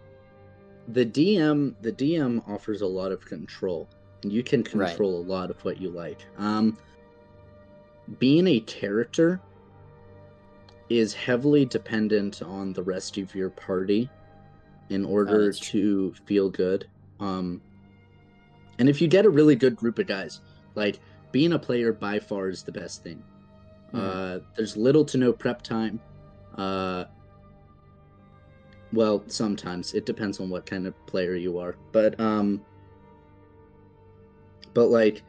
the dm the dm offers a lot of control And you can Right. control a lot of what you like um being a character is heavily dependent on the rest of your party in order that's to feel good um and if you get a really good group of guys like being a player by far is the best thing Mhm. uh there's little to no prep time uh well sometimes it depends on what kind of player you are but um but like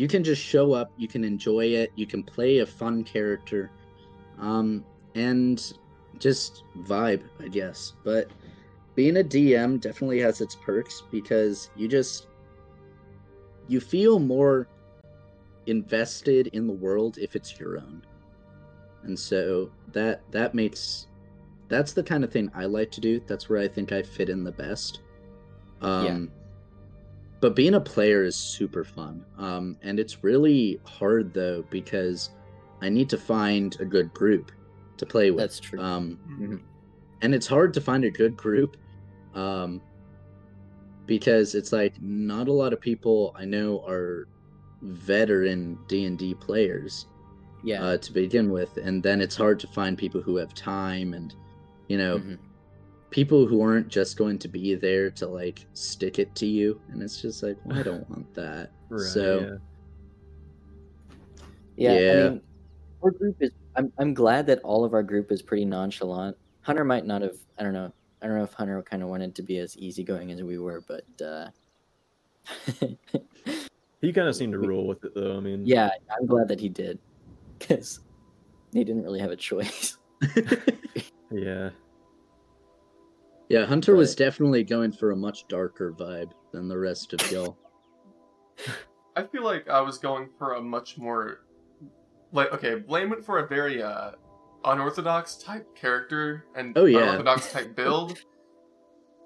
you can just show up you can enjoy it you can play a fun character um and just vibe i guess. But being a dm definitely has its perks because you just you feel more invested in the world if it's your own. And so that that makes that's the kind of thing i like to do. That's where i think i fit in the best. Um but being a player is super fun um and it's really hard though because i need to find a good group to play with That's true. um Mhm. and it's hard to find a good group um because it's like not a lot of people i know are veteran d&d players yeah. uh, to begin with and then it's hard to find people who have time and you know Mhm. People who aren't just going to be there to like stick it to you and it's just like well, i don't want that *sighs* Right. so Yeah, Yeah. I mean, our group is. I'm I'm glad that all of our group is pretty nonchalant. Hunter might not have. I don't know. I don't know if Hunter kind of wanted to be as easygoing as we were, but uh, He kind of seemed to *laughs* roll with it though. I mean, yeah, I'm glad that he did, because he didn't really have a choice. *laughs* *laughs* Yeah. Yeah hunter was definitely going for a much darker vibe than the rest of y'all *laughs* I feel like I was going for a much more like okay, Blaine went for a very uh unorthodox type character and Oh, yeah. unorthodox type *laughs* build.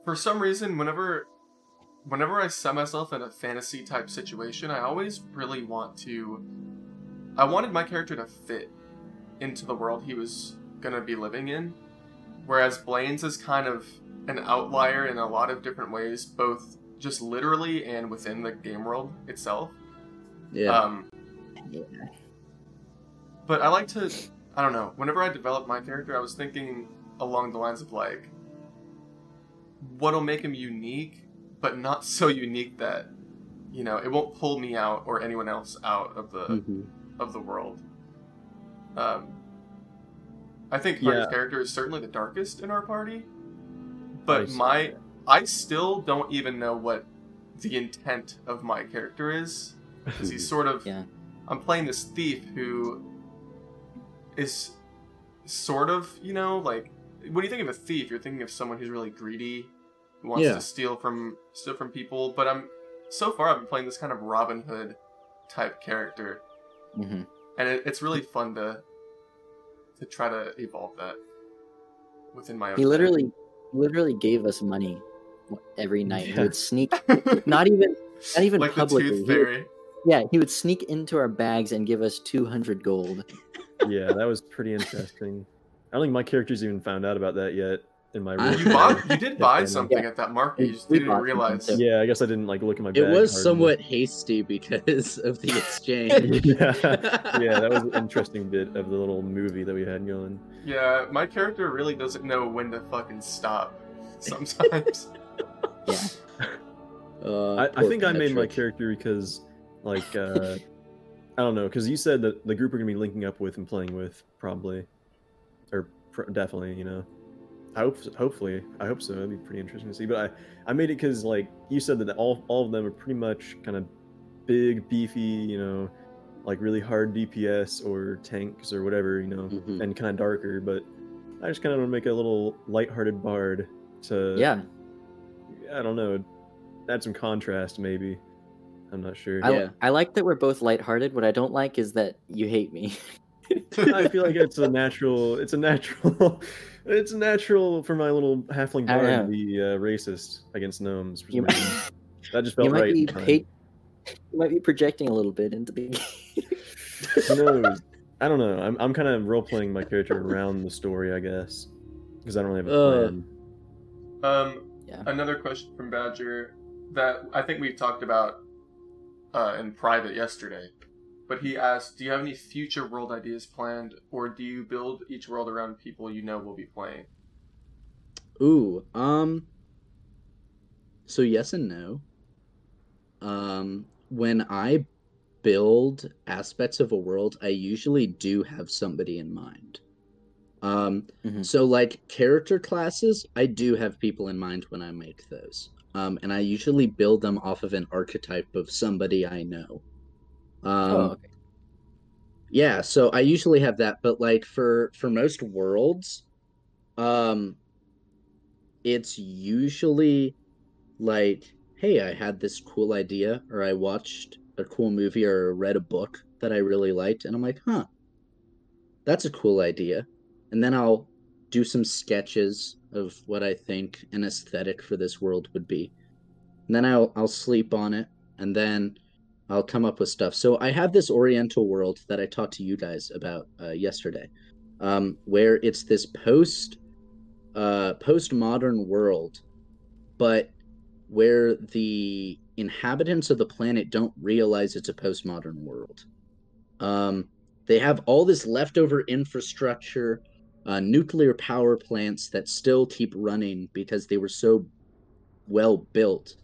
For some reason, whenever whenever I set myself in a fantasy type situation, I always really want to I wanted my character to fit into the world he was gonna be living in. Whereas Blaine's is kind of an outlier in a lot of different ways, both just literally and within the game world itself. Yeah. Um, Yeah. but I like to, I don't know. Whenever I developed my character, I was thinking along the lines of like, what'll make him unique, but not *laughs* so unique that, you know, it won't pull me out or anyone else out of the Mhm. of the world. Um, I think Yeah. character is certainly the darkest in our party, but see my that. I still don't even know what the intent of my character is *laughs* because he's sort of Yeah. I'm playing this thief who is sort of you know like when you think of a thief you're thinking of someone who's really greedy who wants Yeah. to steal from steal from people but I'm so far I've been playing this kind of Robin Hood type character hmm and it, it's really fun to to try to evolve that within my own. He literally, literally gave us money every night. He would sneak, *laughs* not even, not even like the publicly. tooth He would- yeah, he would sneak into our bags and give us two hundred gold. yeah, that was pretty interesting. I don't think my character's even found out about that yet in my I- real You bought, you did buy something Yeah. at that market. You just We didn't realize. something, Yeah, I guess I didn't like look at my bag. It was hard somewhat hasty because *laughs* of the *laughs* exchange. yeah, yeah, that was an interesting bit of the little movie that we had going. Yeah, my character really doesn't know when to fucking stop. *laughs* Sometimes. *laughs* Yeah, *laughs* Uh, I, I poor think I made my character because, like, uh, I don't know, because you said that the group we're gonna be linking up with and playing with probably, or pr- definitely, you know. I hope, hopefully, I hope so. That'd be pretty interesting to see. But I, I made it because, like, you said that all, all of them are pretty much kind of big, beefy, you know, like really hard DPS or tanks or whatever, you know, Mhm. and kind of darker. But I just kind of want to make a little lighthearted bard to, yeah. I don't know, add some contrast maybe. I'm not sure. I, Yeah. I like that we're both lighthearted. What I don't like is that you hate me. *laughs* I feel like it's a natural. It's a natural. *laughs* It's natural for my little halfling bard know. to be uh, racist against gnomes. For You some might. That just *laughs* you felt might right. be at the time. pa- you might be projecting a little bit into the. Who knows? I don't know. I'm I'm kind of role playing my character around the story, I guess, because I don't really have a Uh. plan. Um, Yeah. another question from Badger that I think we've talked about uh, in private yesterday. But he asked, "Do you have any future world ideas planned, or do you build each world around people you know will be playing?" Ooh, um so yes and no. Um when I build aspects of a world, I usually do have somebody in mind. Um Mhm. so like character classes, I do have people in mind when I make those. Um and I usually build them off of an archetype of somebody I know. Um oh, okay. yeah so i usually have that but like for for most worlds um it's usually like hey i had this cool idea or i watched a cool movie or read a book that i really liked and i'm like huh that's a cool idea and then i'll do some sketches of what i think an aesthetic for this world would be and then i'll i'll sleep on it and then I'll come up with stuff. So I have this Oriental world that I talked to you guys about uh, yesterday, um, where it's this post uh, postmodern world, but where the inhabitants of the planet don't realize it's a postmodern world. Um, they have all this leftover infrastructure, uh, nuclear power plants that still keep running because they were so well built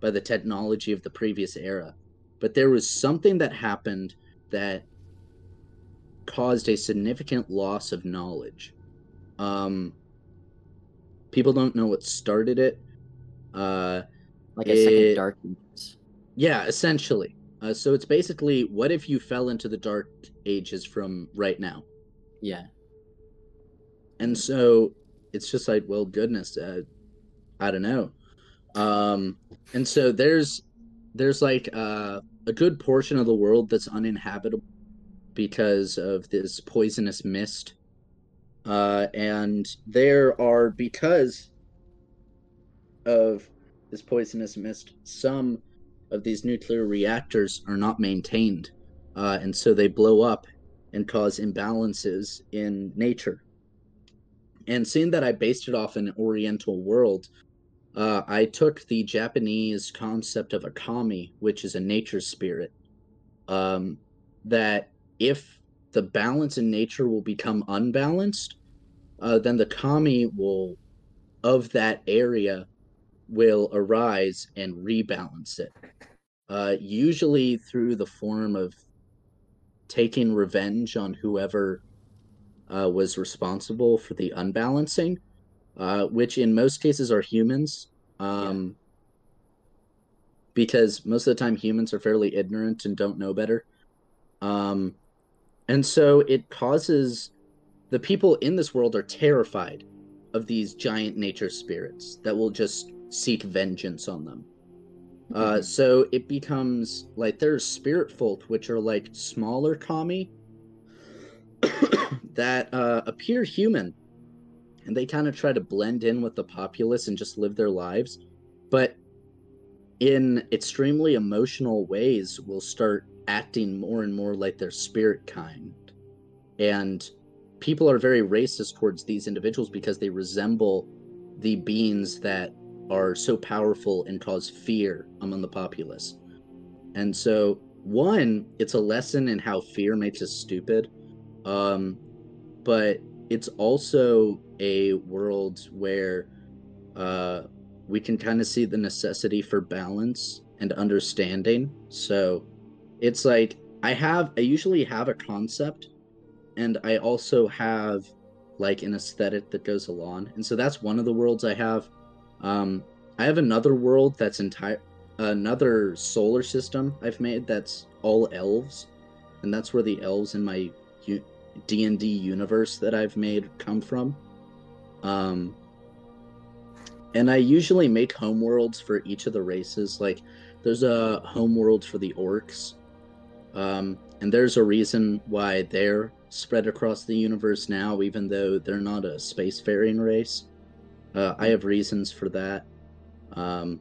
by the technology of the previous era but there was something that happened that caused a significant loss of knowledge. Um, people don't know what started it. Uh, Like a second it- Dark Ages. yeah, essentially. Uh, so it's basically, what if you fell into the dark ages from right now? Yeah. And so it's just like, well, goodness, uh, I don't know. Um, and so there's there's like uh, a good portion of the world that's uninhabitable because of this poisonous mist. Uh, and there are because of this poisonous mist, some of these nuclear reactors are not maintained, uh, and so they blow up and cause imbalances in nature. and seeing that I based it off an Oriental world, uh, I took the Japanese concept of a kami, which is a nature spirit. Um, that if the balance in nature will become unbalanced, uh, then the kami will of that area will arise and rebalance it. Uh, usually through the form of taking revenge on whoever uh, was responsible for the unbalancing, uh, which in most cases are humans. Um, Because most of the time humans are fairly ignorant and don't know better. Um, and so it causes the people in this world are terrified of these giant nature spirits that will just seek vengeance on them. Uh, so it becomes like there's spirit folk, which are like smaller kami *coughs* that uh, appear human, and they kind of try to blend in with the populace and just live their lives, but in extremely emotional ways will start acting more and more like their spirit kind, and people are very racist towards these individuals because they resemble the beings that are so powerful and cause fear among the populace. And so, one, it's a lesson in how fear makes us stupid. Um, but it's also a world where uh, we can kind of see the necessity for balance and understanding. So, it's like I have, I usually have a concept, and I also have like an aesthetic that goes along. And so, that's one of the worlds I have. Um, I have another world that's entire, another solar system I've made that's all elves, and that's where the elves in my D and D universe that I've made come from. Um, and I usually make homeworlds for each of the races. Like, there's a homeworld for the orcs, um, and there's a reason why they're spread across the universe now, even though they're not a spacefaring race. Uh, I have reasons for that. Um,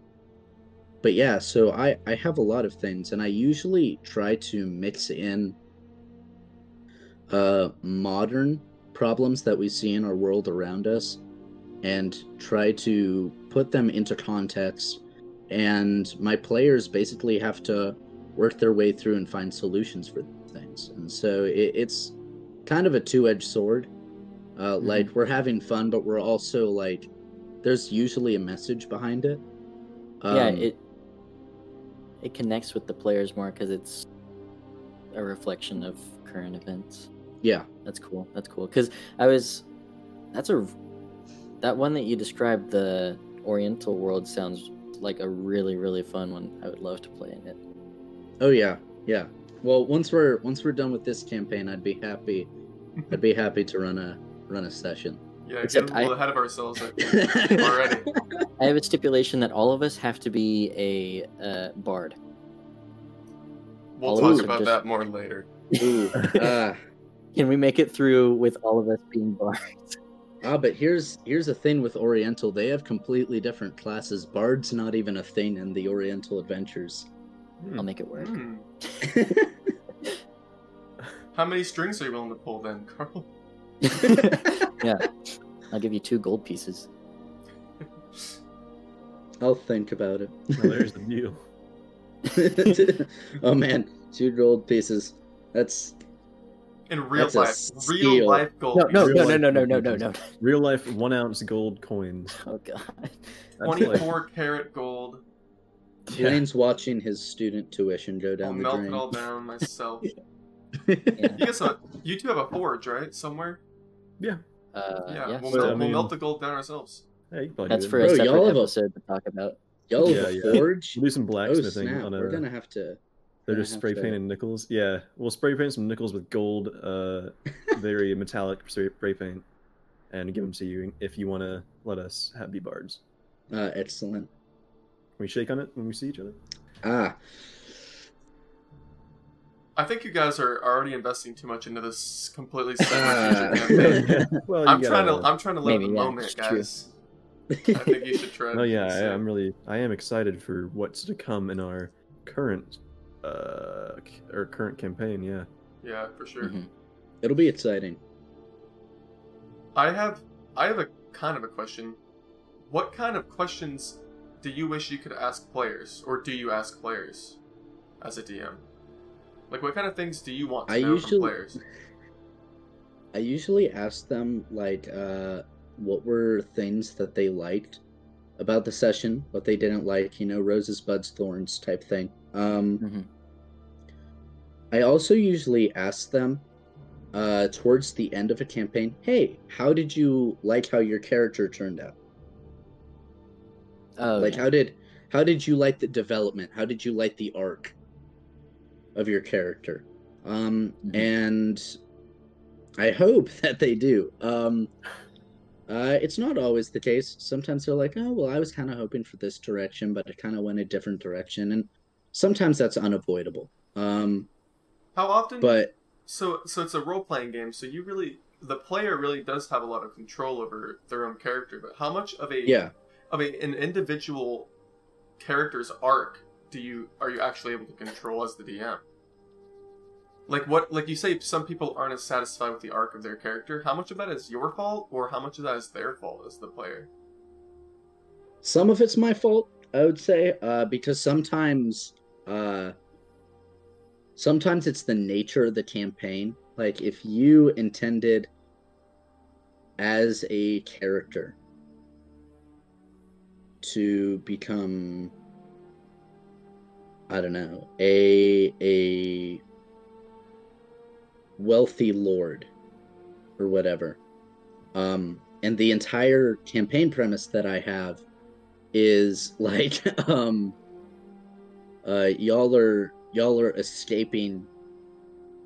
but yeah, so I, I have a lot of things, and I usually try to mix in uh, modern problems that we see in our world around us and try to put them into context. And my players basically have to work their way through and find solutions for things. And so it, it's kind of a two edged sword. Uh, Mhm. Like, we're having fun, but we're also like, there's usually a message behind it. yeah, Um, it it connects with the players more because it's a reflection of current events. yeah. That's cool. That's cool. Because I was, that's a, that one that you described, the Oriental world sounds like a really really fun one. I would love to play in it. Oh yeah, yeah. Well, once we're once we're done with this campaign, I'd be happy. I'd be happy to run a run a session. Yeah, Except getting a little I- ahead of ourselves *laughs* already. I have a stipulation that all of us have to be a uh, bard. We'll All talk about just- that more later. Ooh, ah, *laughs* Can we make it through with all of us being bards? ah, but here's here's the thing with Oriental. They have completely different classes. Bard's not even a thing in the Oriental Adventures. Hmm. I'll make it work. Hmm. *laughs* How many strings are you willing to pull then, Carl? Yeah, I'll give you two gold pieces. I'll think about it. Well, there's the deal. *laughs* oh man, two gold pieces. That's In real That's a life, real life gold. No, no, no, no, no, no, no, no, no. Real life one ounce gold coins. *laughs* Oh god. That's like- 24 karat gold. Yeah. Watching his student tuition go down I'll down the melt drain. it all down myself. *laughs* Yeah. You guys, have, you two have a forge, right? Somewhere? Uh, Yeah, yeah. we'll, so- melt, I we'll mean- melt the gold down ourselves. Yeah, you can probably That's for it. a Bro, separate y'all have a- episode to talk about. Y'all have Yeah, a yeah. forge? We'll do some Oh blacksmithing snap! on a. We're gonna have to. They're just have spray to- painting nickels. Yeah, we'll spray paint some nickels with gold, uh, *laughs* very metallic spray spray paint, and give them to you if you want to let us have be bards. Uh, excellent. Can we shake on it when we see each other? Ah, I think you guys are already investing too much into this completely *laughs* separate *laughs* campaign. well, I'm you trying to gotta- I'm trying to live the yeah, moment, it's true. guys. I think you should try. *laughs* No, yeah, so- I, I'm really, I am excited for what's to come in our current, uh, our current campaign. Yeah. Yeah, for sure. Mhm. it'll be exciting. I have I have a kind of a question. What kind of questions do you wish you could ask players, or do you ask players as a DM? Like, what kind of things do you want to I know usually- from players? I usually ask them like uh what were things that they liked about the session, what they didn't like, you know, roses, buds, thorns type thing. Um Mhm. I also usually ask them uh towards the end of a campaign, "Hey, how did you like how your character turned out? Oh, like yeah. how did how did you like the development? How did you like the arc of your character?" Um Mhm. and I hope *laughs* that they do. Um uh, it's not always the case. Sometimes they're like, "Oh, well, I was kind of hoping for this direction, but it kind of went a different direction," and sometimes that's unavoidable. Um, How often? but So, so it's a role playing game. So you really, the player really does have a lot of control over their own character. But how much of a yeah, of a, an individual character's arc do you are you actually able to control as the DM? Like what, like you say, some people aren't as satisfied with the arc of their character. How much of that is your fault, or how much of that is their fault as the player? some of it's my fault, I would say, uh, because sometimes, uh, sometimes it's the nature of the campaign. Like if you intended as a character to become I don't know, a a wealthy lord or whatever. Um and the entire campaign premise that I have is *laughs* like um uh y'all are y'all are escaping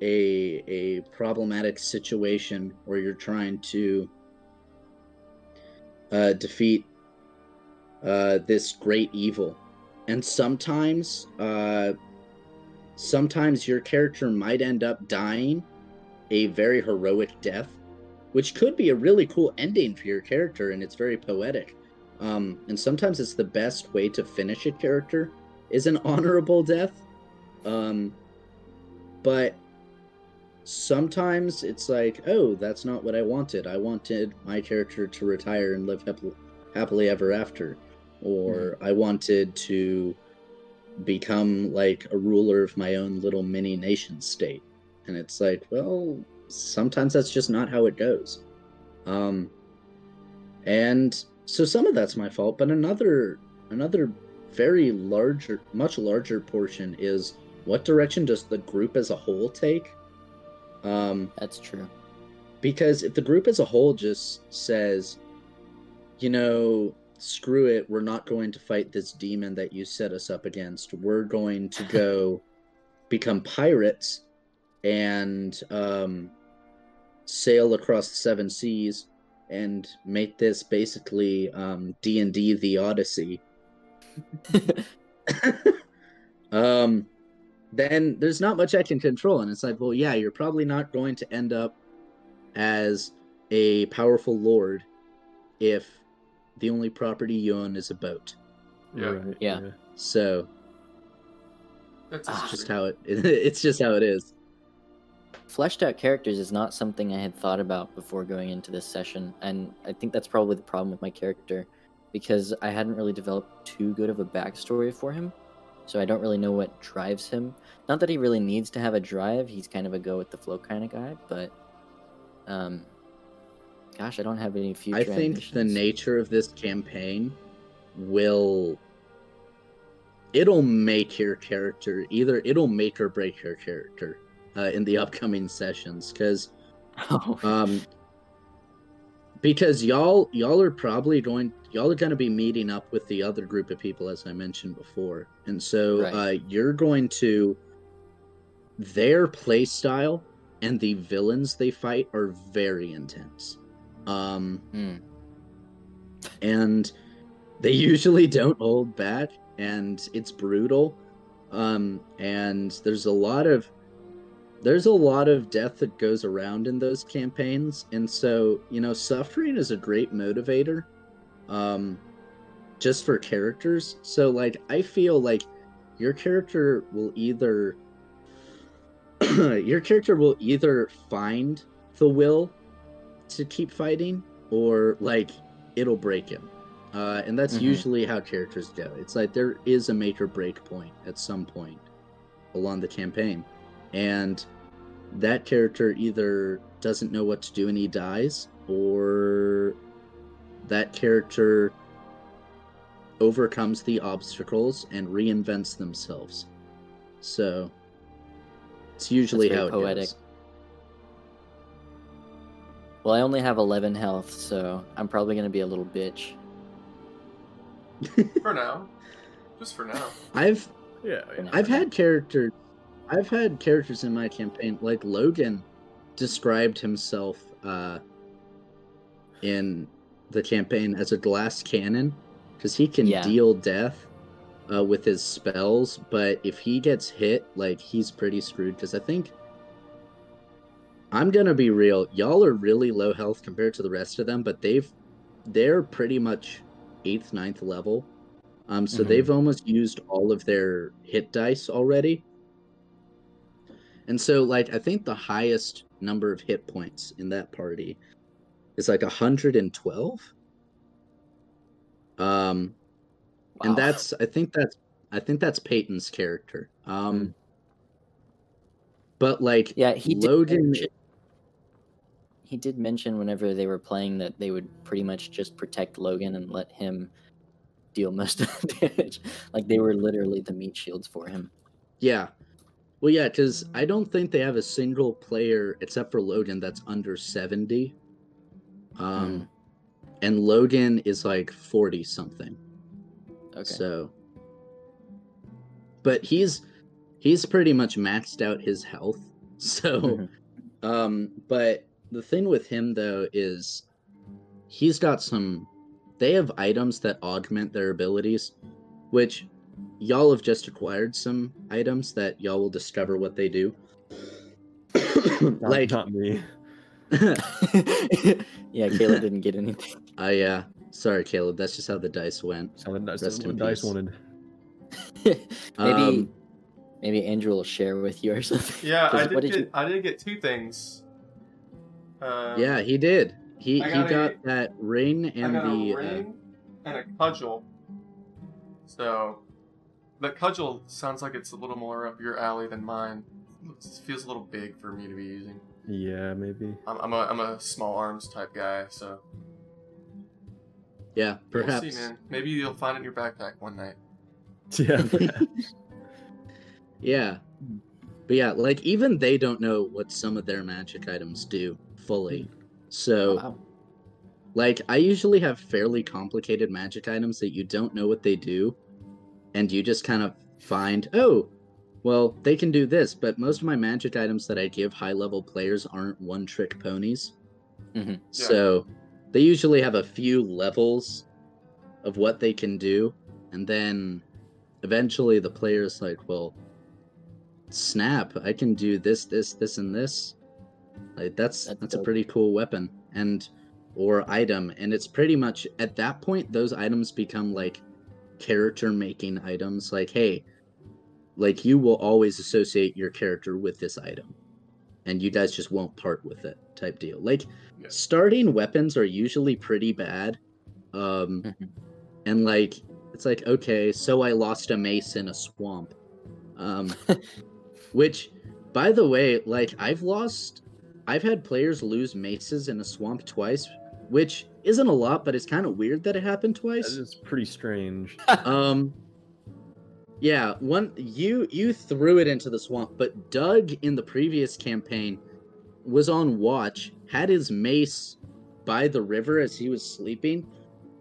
a a problematic situation where you're trying to uh defeat uh this great evil and sometimes uh sometimes your character might end up dying a very heroic death which could be a really cool ending for your character and it's very poetic. Um and sometimes it's the best way to finish a character is an *laughs* honorable death. Um but sometimes it's like oh that's not what i wanted. I wanted my character to retire and live happily, happily ever after or I wanted to become like a ruler of my own little mini nation state. And it's like, well, sometimes that's just not how it goes. Um and so some of that's my fault, but another another very larger much larger portion is what direction does the group as a whole take? Um That's true. because if the group as a whole just says, you know, screw it, we're not going to fight this demon that you set us up against. We're going to go *laughs* become pirates and um, sail across the seven seas and make this basically um, D&D the Odyssey. *laughs* um, then there's not much I can control. And it's like, well, yeah, you're probably not going to end up as a powerful lord if the only property you own is a boat. Yeah. Right, Yeah. So That's Ah. just how it *laughs* it's just how it is. Fleshed out characters is not something I had thought about before going into this session, and I think that's probably the problem with my character, because I hadn't really developed too good of a backstory for him, so I don't really know what drives him. Not that he really needs to have a drive; he's kind of a go with the flow kind of guy, but, um, gosh, I don't have any future. I think the nature of this campaign will it'll make your character either it'll make or break your character uh, in the upcoming sessions because *laughs* Oh, um because y'all y'all are probably going y'all are going to be meeting up with the other group of people as i mentioned before and so Right. uh you're going to their play style and the villains they fight are very intense um hmm. and they *laughs* usually don't hold back and it's brutal um and there's a lot of there's a lot of death that goes around in those campaigns and so you know suffering is a great motivator um just for characters so like i feel like your character will either *clears throat* your character will either find the will to keep fighting or like it'll break him. Uh, and that's Mhm. usually how characters go. It's like there is a make or break point at some point along the campaign. And that character either doesn't know what to do and he dies, or that character overcomes the obstacles and reinvents themselves. So it's usually how it poetic. goes. Well, I only have 11 health, so I'm probably gonna be a little bitch. *laughs* For now. Just for now. I've Yeah, For now. I've had characters I've had characters in my campaign like Logan described himself uh in the campaign as a glass cannon because he can Yeah. deal death uh, with his spells, but if he gets hit, like he's pretty screwed because I think I'm gonna be real, y'all are really low health compared to the rest of them, but they've they're pretty much eighth, ninth level. Um, so Mhm. they've almost used all of their hit dice already. And so, like, I think the highest number of hit points in that party is like 112. Um, and that's I think that's I think that's Peyton's character. Um, but like, yeah. He did Logan- mention- he did mention whenever they were playing that they would pretty much just protect Logan and let him deal most *laughs* of the damage. Like they were literally the meat shields for him. Yeah. Well, yeah, because I don't think they have a single player except for Logan that's under 70. Um, and Logan is like 40 something. Okay. So, but he's he's pretty much maxed out his health. *laughs* So, Mhm. um, but the thing with him though is he's got some. They have items that augment their abilities, which y'all have just acquired some items that y'all will discover what they do. *coughs* not, like, not me. *laughs* yeah, Caleb didn't get anything. I uh, sorry, Caleb. That's just how the dice went. So that's Rest what in dice peace. wanted. *laughs* maybe Um, maybe Andrew will share with you or something. Yeah, *laughs* I did, what did get you- I did get two things. Uh, yeah, he did. He I he got got a- that ring I and got the a uh, ring and a cudgel. So, the cudgel sounds like it's a little more up your alley than mine. It feels a little big for me to be using. Yeah, maybe. I'm, I'm a I'm a small arms type guy, so yeah, we'll perhaps. see, man. Maybe you'll find it in your backpack one night. *laughs* Yeah. *laughs* perhaps. Yeah. But yeah, like even they don't know what some of their magic items do fully. So Wow. like I usually have fairly complicated magic items that you don't know what they do and you just kind of find, "Oh, well, they can do this." But most of my magic items that I give high-level players aren't one-trick ponies. Mhm. So they usually have a few levels of what they can do and then eventually the player's like, "Well, snap i can do this this this and this like that's That's that's, a pretty cool weapon and or item. And it's pretty much at that point those items become like character making items. Like hey like you will always associate your character with this item. And you guys just won't part with it type deal. Like Yeah. starting weapons are usually pretty bad um Mhm. and like it's like okay so i lost a mace in a swamp. Um *laughs* which by the way like i've lost i've had players lose maces in a swamp twice which isn't a lot but it's kind of weird that it happened twice is pretty strange. *laughs* um yeah one you you threw it into the swamp but doug in the previous campaign was on watch had his mace by the river as he was sleeping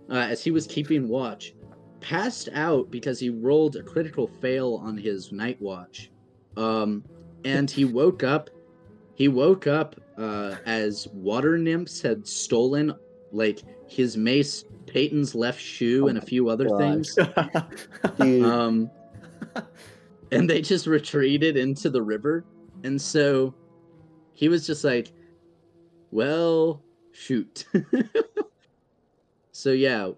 uh, as he was keeping watch passed out because he rolled a critical fail on his night watch um and he woke up he woke up uh as water nymphs had stolen like his mace peyton's left shoe Oh and a few other gosh. *laughs* things um *laughs* and they just retreated into the river and so he was just like well shoot *laughs* so yeah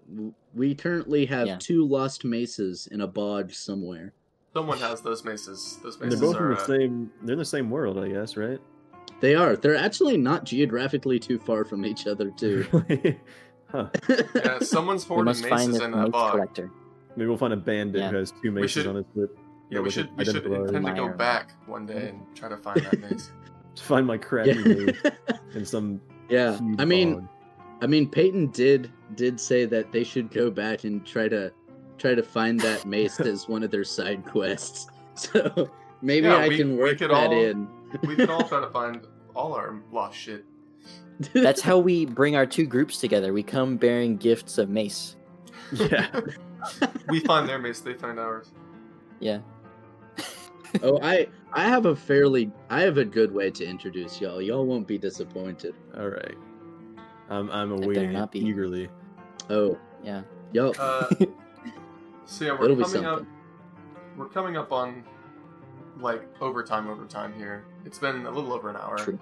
we currently have Yeah. two lost maces in a bog somewhere Someone has those maces. Those And they're maces both in the uh, same. They're in the same world, I guess, right? They are. They're actually not geographically too far from each other, too. *laughs* Really? huh. Yeah, someone's *laughs* We hoarding must find maces this in that mace collector. Maybe we'll find a bandit Yeah. who has two maces should- on his foot. Yeah, we should we should identical. intend to go back one day and try to find that maze. *laughs* to find my crappy move in some yeah. huge I mean, bog. I mean, Peyton did did say that they should go back and try to try to find that mace as one of their side quests. So maybe Yeah, I we- can we work could that all- in. *laughs* We can all try to find all our lost shit. *laughs* That's how we bring our two groups together. We come bearing gifts of mace. yeah. We find their mace, they find ours. Yeah. *laughs* oh, I I have a fairly I have a good way to introduce y'all. Y'all won't be disappointed. All right. I'm I'm better awaiting not be. eagerly. Oh, Yeah. y'all. Uh, so yeah, we're It'll coming up. We're coming up on like overtime, overtime here. It's been a little over an hour. True.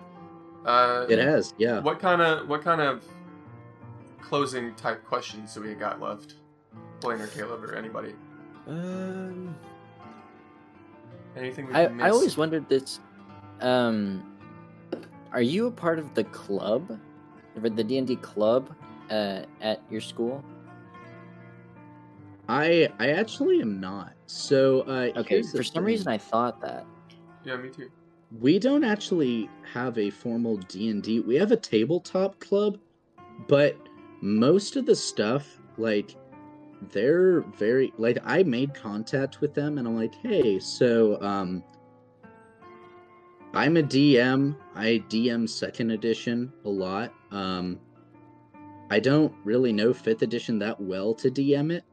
Uh, it has, yeah. What kind of what kind of closing type questions do we got left? Blaine or Caleb or anybody? Um, Anything we I, can? I always wondered this. Um, are you a part of the club, or the D and D club, uh, at your school? I I actually am not. So uh Okay. For some thing. reason, I thought that. Yeah, me too. We don't actually have a formal D&D. We have a tabletop club, but most of the stuff like they're very like I made contact with them and I'm like, "Hey, so um I'm a DM. I DM second edition a lot. Um I don't really know 5th edition that well to DM it.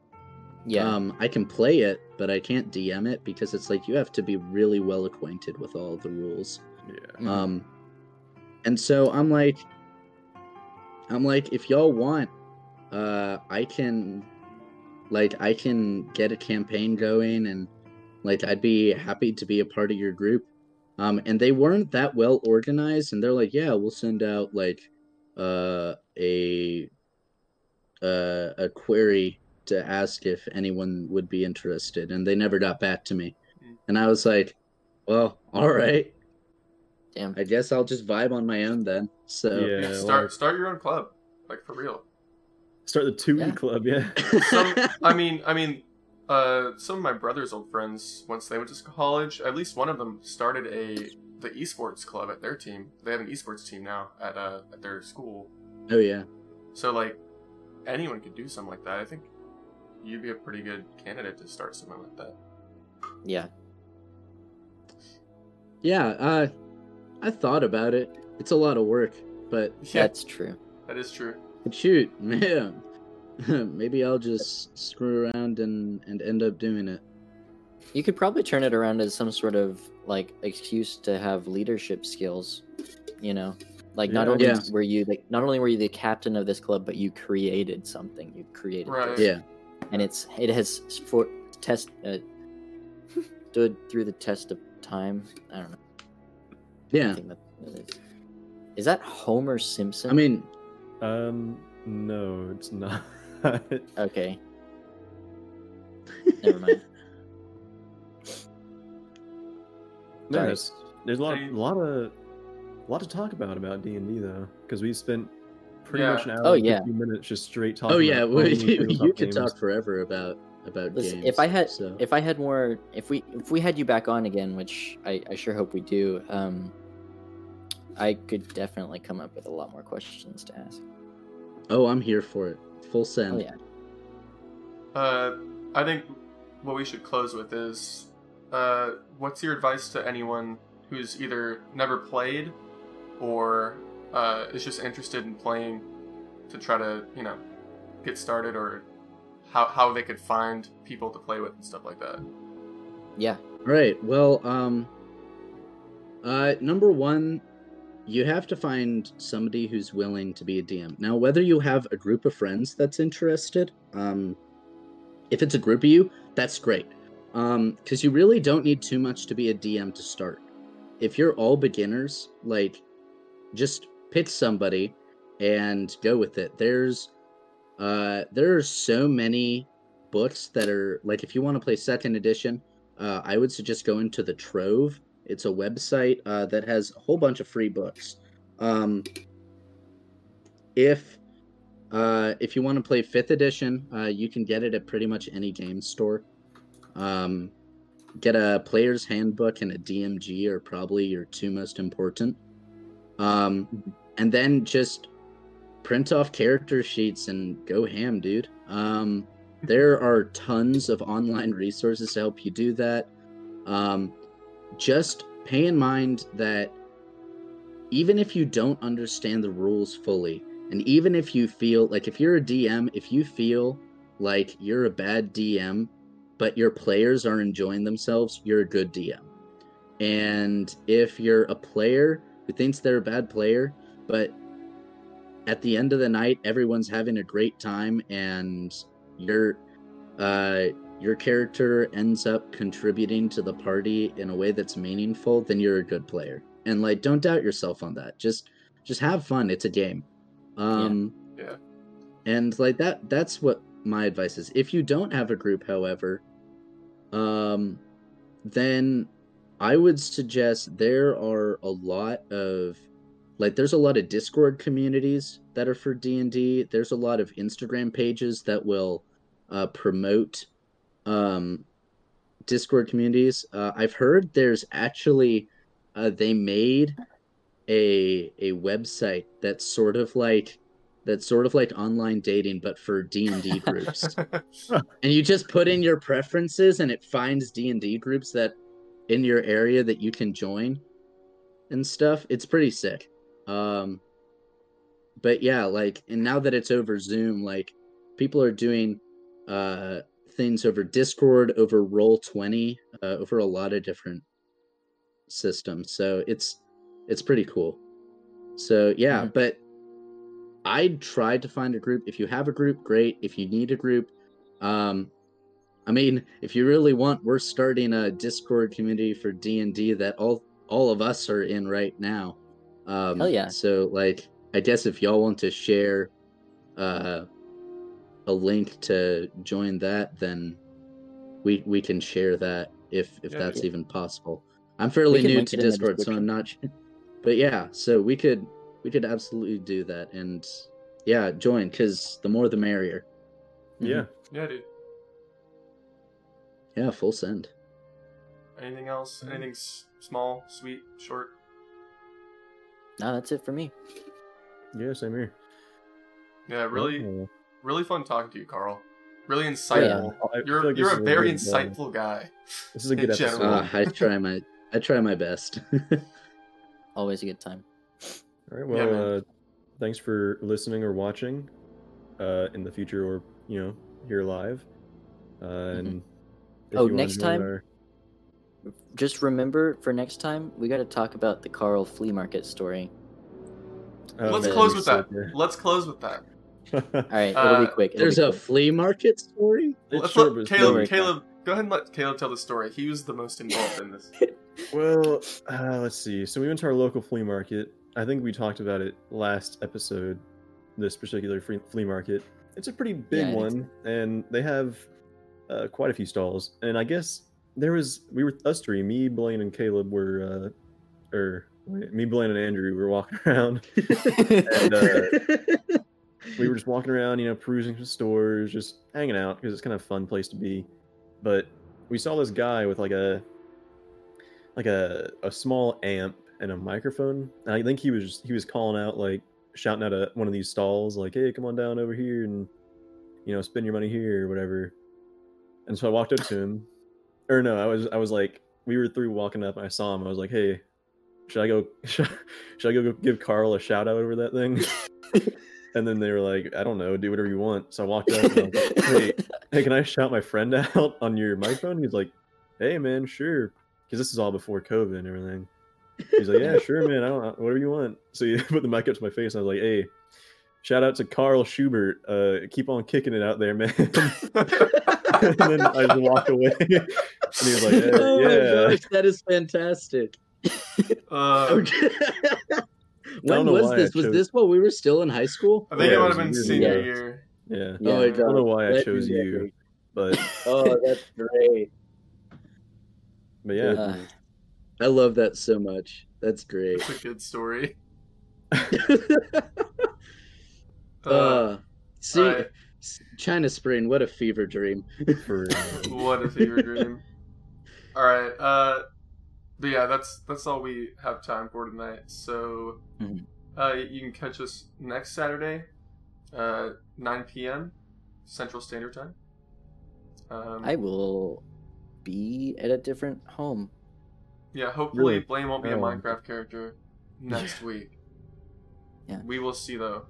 Yeah. Um, I can play it, but I can't DM it because it's like you have to be really well acquainted with all the rules. yeah. Mhm. Um, and so I'm like, I'm like, if y'all want, uh, I can, like, I can get a campaign going, and like, I'd be happy to be a part of your group. Um, and they weren't that well organized, and they're like, yeah, we'll send out like, uh, a, uh, a query to ask if anyone would be interested, and they never got back to me. Mm. And I was like, well, all right. Damn. I guess I'll just vibe on my own then. So Yeah, Yeah, well- start start your own club, like for real. Start the two Yeah. club, yeah. *laughs* Some, I mean, I mean, uh, some of my brother's old friends, once they went to college, at least one of them started a the esports club at their team. They have an esports team now at uh at their school. oh yeah. So like, anyone could do something like that. I think you'd be a pretty good candidate to start something like that. yeah. Yeah, uh I thought about it. It's a lot of work, but *laughs* Yeah, That's true. that is true. shoot, *laughs* man. *laughs* Maybe I'll just screw around and and end up doing it. You could probably turn it around as some sort of like excuse to have leadership skills. You know, like not Yeah. only Yeah. were you the, not only were you the captain of this club, but you created something. You created Right. this. Yeah. And it's it has for test uh, *laughs* stood through the test of time. I don't know. I Yeah. think that it is. Is that Homer Simpson? I mean, Um, no, it's not. *laughs* okay. Never mind. *laughs* no, Sorry. there's a lot, a lot of, a lot to talk about about D and D though, because we spent pretty Yeah. much an hour, Oh, and yeah. 15 minutes just straight talking. oh yeah, *laughs* about well, you, you could games. talk forever about about Listen, games. if I had so. if I had more if we if we had you back on again, which I, I sure hope we do, um I could definitely come up with a lot more questions to ask. oh, I'm here for it. Full send. Oh yeah. Uh, I think what we should close with is, uh, what's your advice to anyone who's either never played or uh, is just interested in playing to try to, you know, get started or how, how they could find people to play with and stuff like that? Yeah. Right. Well, um, uh, number one, you have to find somebody who's willing to be a DM. Now, whether you have a group of friends that's interested, um, if it's a group of you, that's great. Um, because you really don't need too much to be a DM to start. If you're all beginners, like, just pick somebody and go with it. There's, uh, there are so many books that are like, if you want to play second edition, uh, I would suggest going to the Trove. It's a website uh, that has a whole bunch of free books. Um, if uh, if you want to play fifth edition, uh, you can get it at pretty much any game store. Um, get a player's handbook and a DMG are probably your two most important. Um, and then just print off character sheets and go ham, dude. Um, there are tons of online resources to help you do that. Um, just pay in mind that even if you don't understand the rules fully, and even if you feel like if you're a DM, if you feel like you're a bad DM, but your players are enjoying themselves, you're a good DM. And if you're a player who thinks they're a bad player, but at the end of the night everyone's having a great time and your uh your character ends up contributing to the party in a way that's meaningful, then you're a good player. And like don't doubt yourself on that. Just just have fun. It's a game. Um Yeah. And like that that's what my advice is. If you don't have a group, however, um then I would suggest there are a lot of like there's a lot of Discord communities that are for D&D. There's a lot of Instagram pages that will uh, promote um, Discord communities. Uh, I've heard there's actually uh, they made a a website that's sort of like that's sort of like online dating but for D&D groups. *laughs* and you just put in your preferences and it finds D&D groups that in your area that you can join and stuff. It's pretty sick. Um but yeah, like and now that it's over Zoom, like people are doing uh things over Discord, over Roll20, uh, over a lot of different systems. So it's it's pretty cool. So yeah, Mhm. but I'd try to find a group. If you have a group, great. If you need a group, um I mean, if you really want, we're starting a Discord community for D and D that all all of us are in right now. Um, Hell yeah. So, like, I guess if y'all want to share uh, a link to join that, then we we can share that if if Yeah. that's even possible. I'm fairly new to it in the Discord, so I'm not. But yeah, so we could we could absolutely do that, and yeah, join because the more the merrier. Yeah. yeah, dude. Yeah, full send. Anything else? Anything s- small, sweet, short? No, that's it for me. Yeah, same here. Yeah, really, Oh, really fun talking to you, Carl. Really insightful. I feel You're like you're a very good, uh, insightful guy. This is a good episode. Uh, I try my I try my best. *laughs* Always a good time. All right. Well, man. uh, thanks for listening or watching uh, in the future, or you know, here live. Uh, and if Oh, next time? our- Just remember for next time, we got to talk about the Carl flea market story. Oh, Let's man, close with so that. good. Let's close with that. *laughs* All right, it'll Uh, be quick. it'll There's be a quick. flea market story. Let's short, let Caleb. very- Caleb, go ahead and let Caleb tell the story. He was the most involved in this. *laughs* Well, uh, let's see. So we went to our local flea market. I think we talked about it last episode. This particular flea market. It's a pretty big Yeah, one, and they have uh, quite a few stalls. And I guess there was we were us three, me, Blaine, and Caleb were, uh, or me, Blaine, and Andrew were walking *laughs* around. and uh, we were just walking around, you know, perusing some stores, just hanging out because it's kind of a fun place to be. But we saw this guy with like a like a a small amp and a microphone. And I think he was he was calling out like shouting out at one of these stalls like, "Hey, come on down over here and you know, spend your money here or whatever." And so I walked up to him. Or no, I was I was like we were three walking up and I saw him. I was like, "Hey, should I go *laughs* should, should I go give Carl a shout out over that thing?" *laughs* And then they were like, I don't know, do whatever you want. So I walked up and I was like, hey, *laughs* hey, can I shout my friend out on your microphone? He's like, hey, man, sure. Because this is all before COVID and everything. He's like, yeah, sure, man. I don't whatever you want. So he put the mic up to my face. And I was like, hey, shout out to Carl Schubert. Uh, keep on kicking it out there, man. *laughs* and then I just walked away. *laughs* and he was like, yeah, oh my yeah. gosh, that is fantastic. Uh, *laughs* Okay. when was this? Was this while we were still in high school? I think Yeah, it it might was have been senior ago. year. Yeah. Yeah. Oh I don't know God. why I chose is you, but Oh, that's great. but yeah. Uh, I love that so much. That's great. It's a good story. Uh, uh, see, alright. S- China Spring, what a fever dream. *laughs* What a fever dream. All right. Uh, but yeah, that's that's all we have time for tonight. So, Mhm. uh, you can catch us next Saturday, uh, 9 p.m. Central Standard Time. Um, I will be at a different home. yeah, hopefully Really? Blaine won't be a Oh. Minecraft character next week. Yeah. We will see though.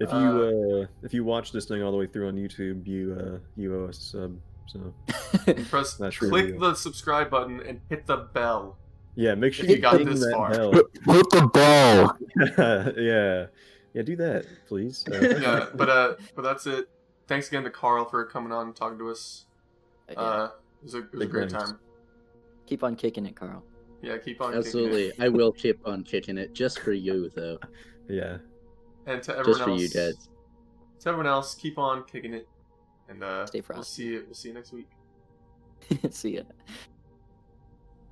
If you uh, if you watch this thing all the way through on YouTube, you uh, you owe us a sub. So *laughs* Press click we- the subscribe button and hit the bell. yeah, make sure you you got this that far. bell. Hit the bell. *laughs* yeah, yeah, do that, please. *laughs* Uh, yeah, but uh, but that's it. Thanks again to Carl for coming on and talking to us. Uh, it was a, it was a great thanks. time. Keep on kicking it, Carl. Yeah, keep on kicking it. Absolutely. I will keep on kicking it just for you, though. yeah, And to everyone Just for else, you, dads. to everyone else, keep on kicking it. And uh, Stay we'll see you. We'll see you next week. *laughs* See ya.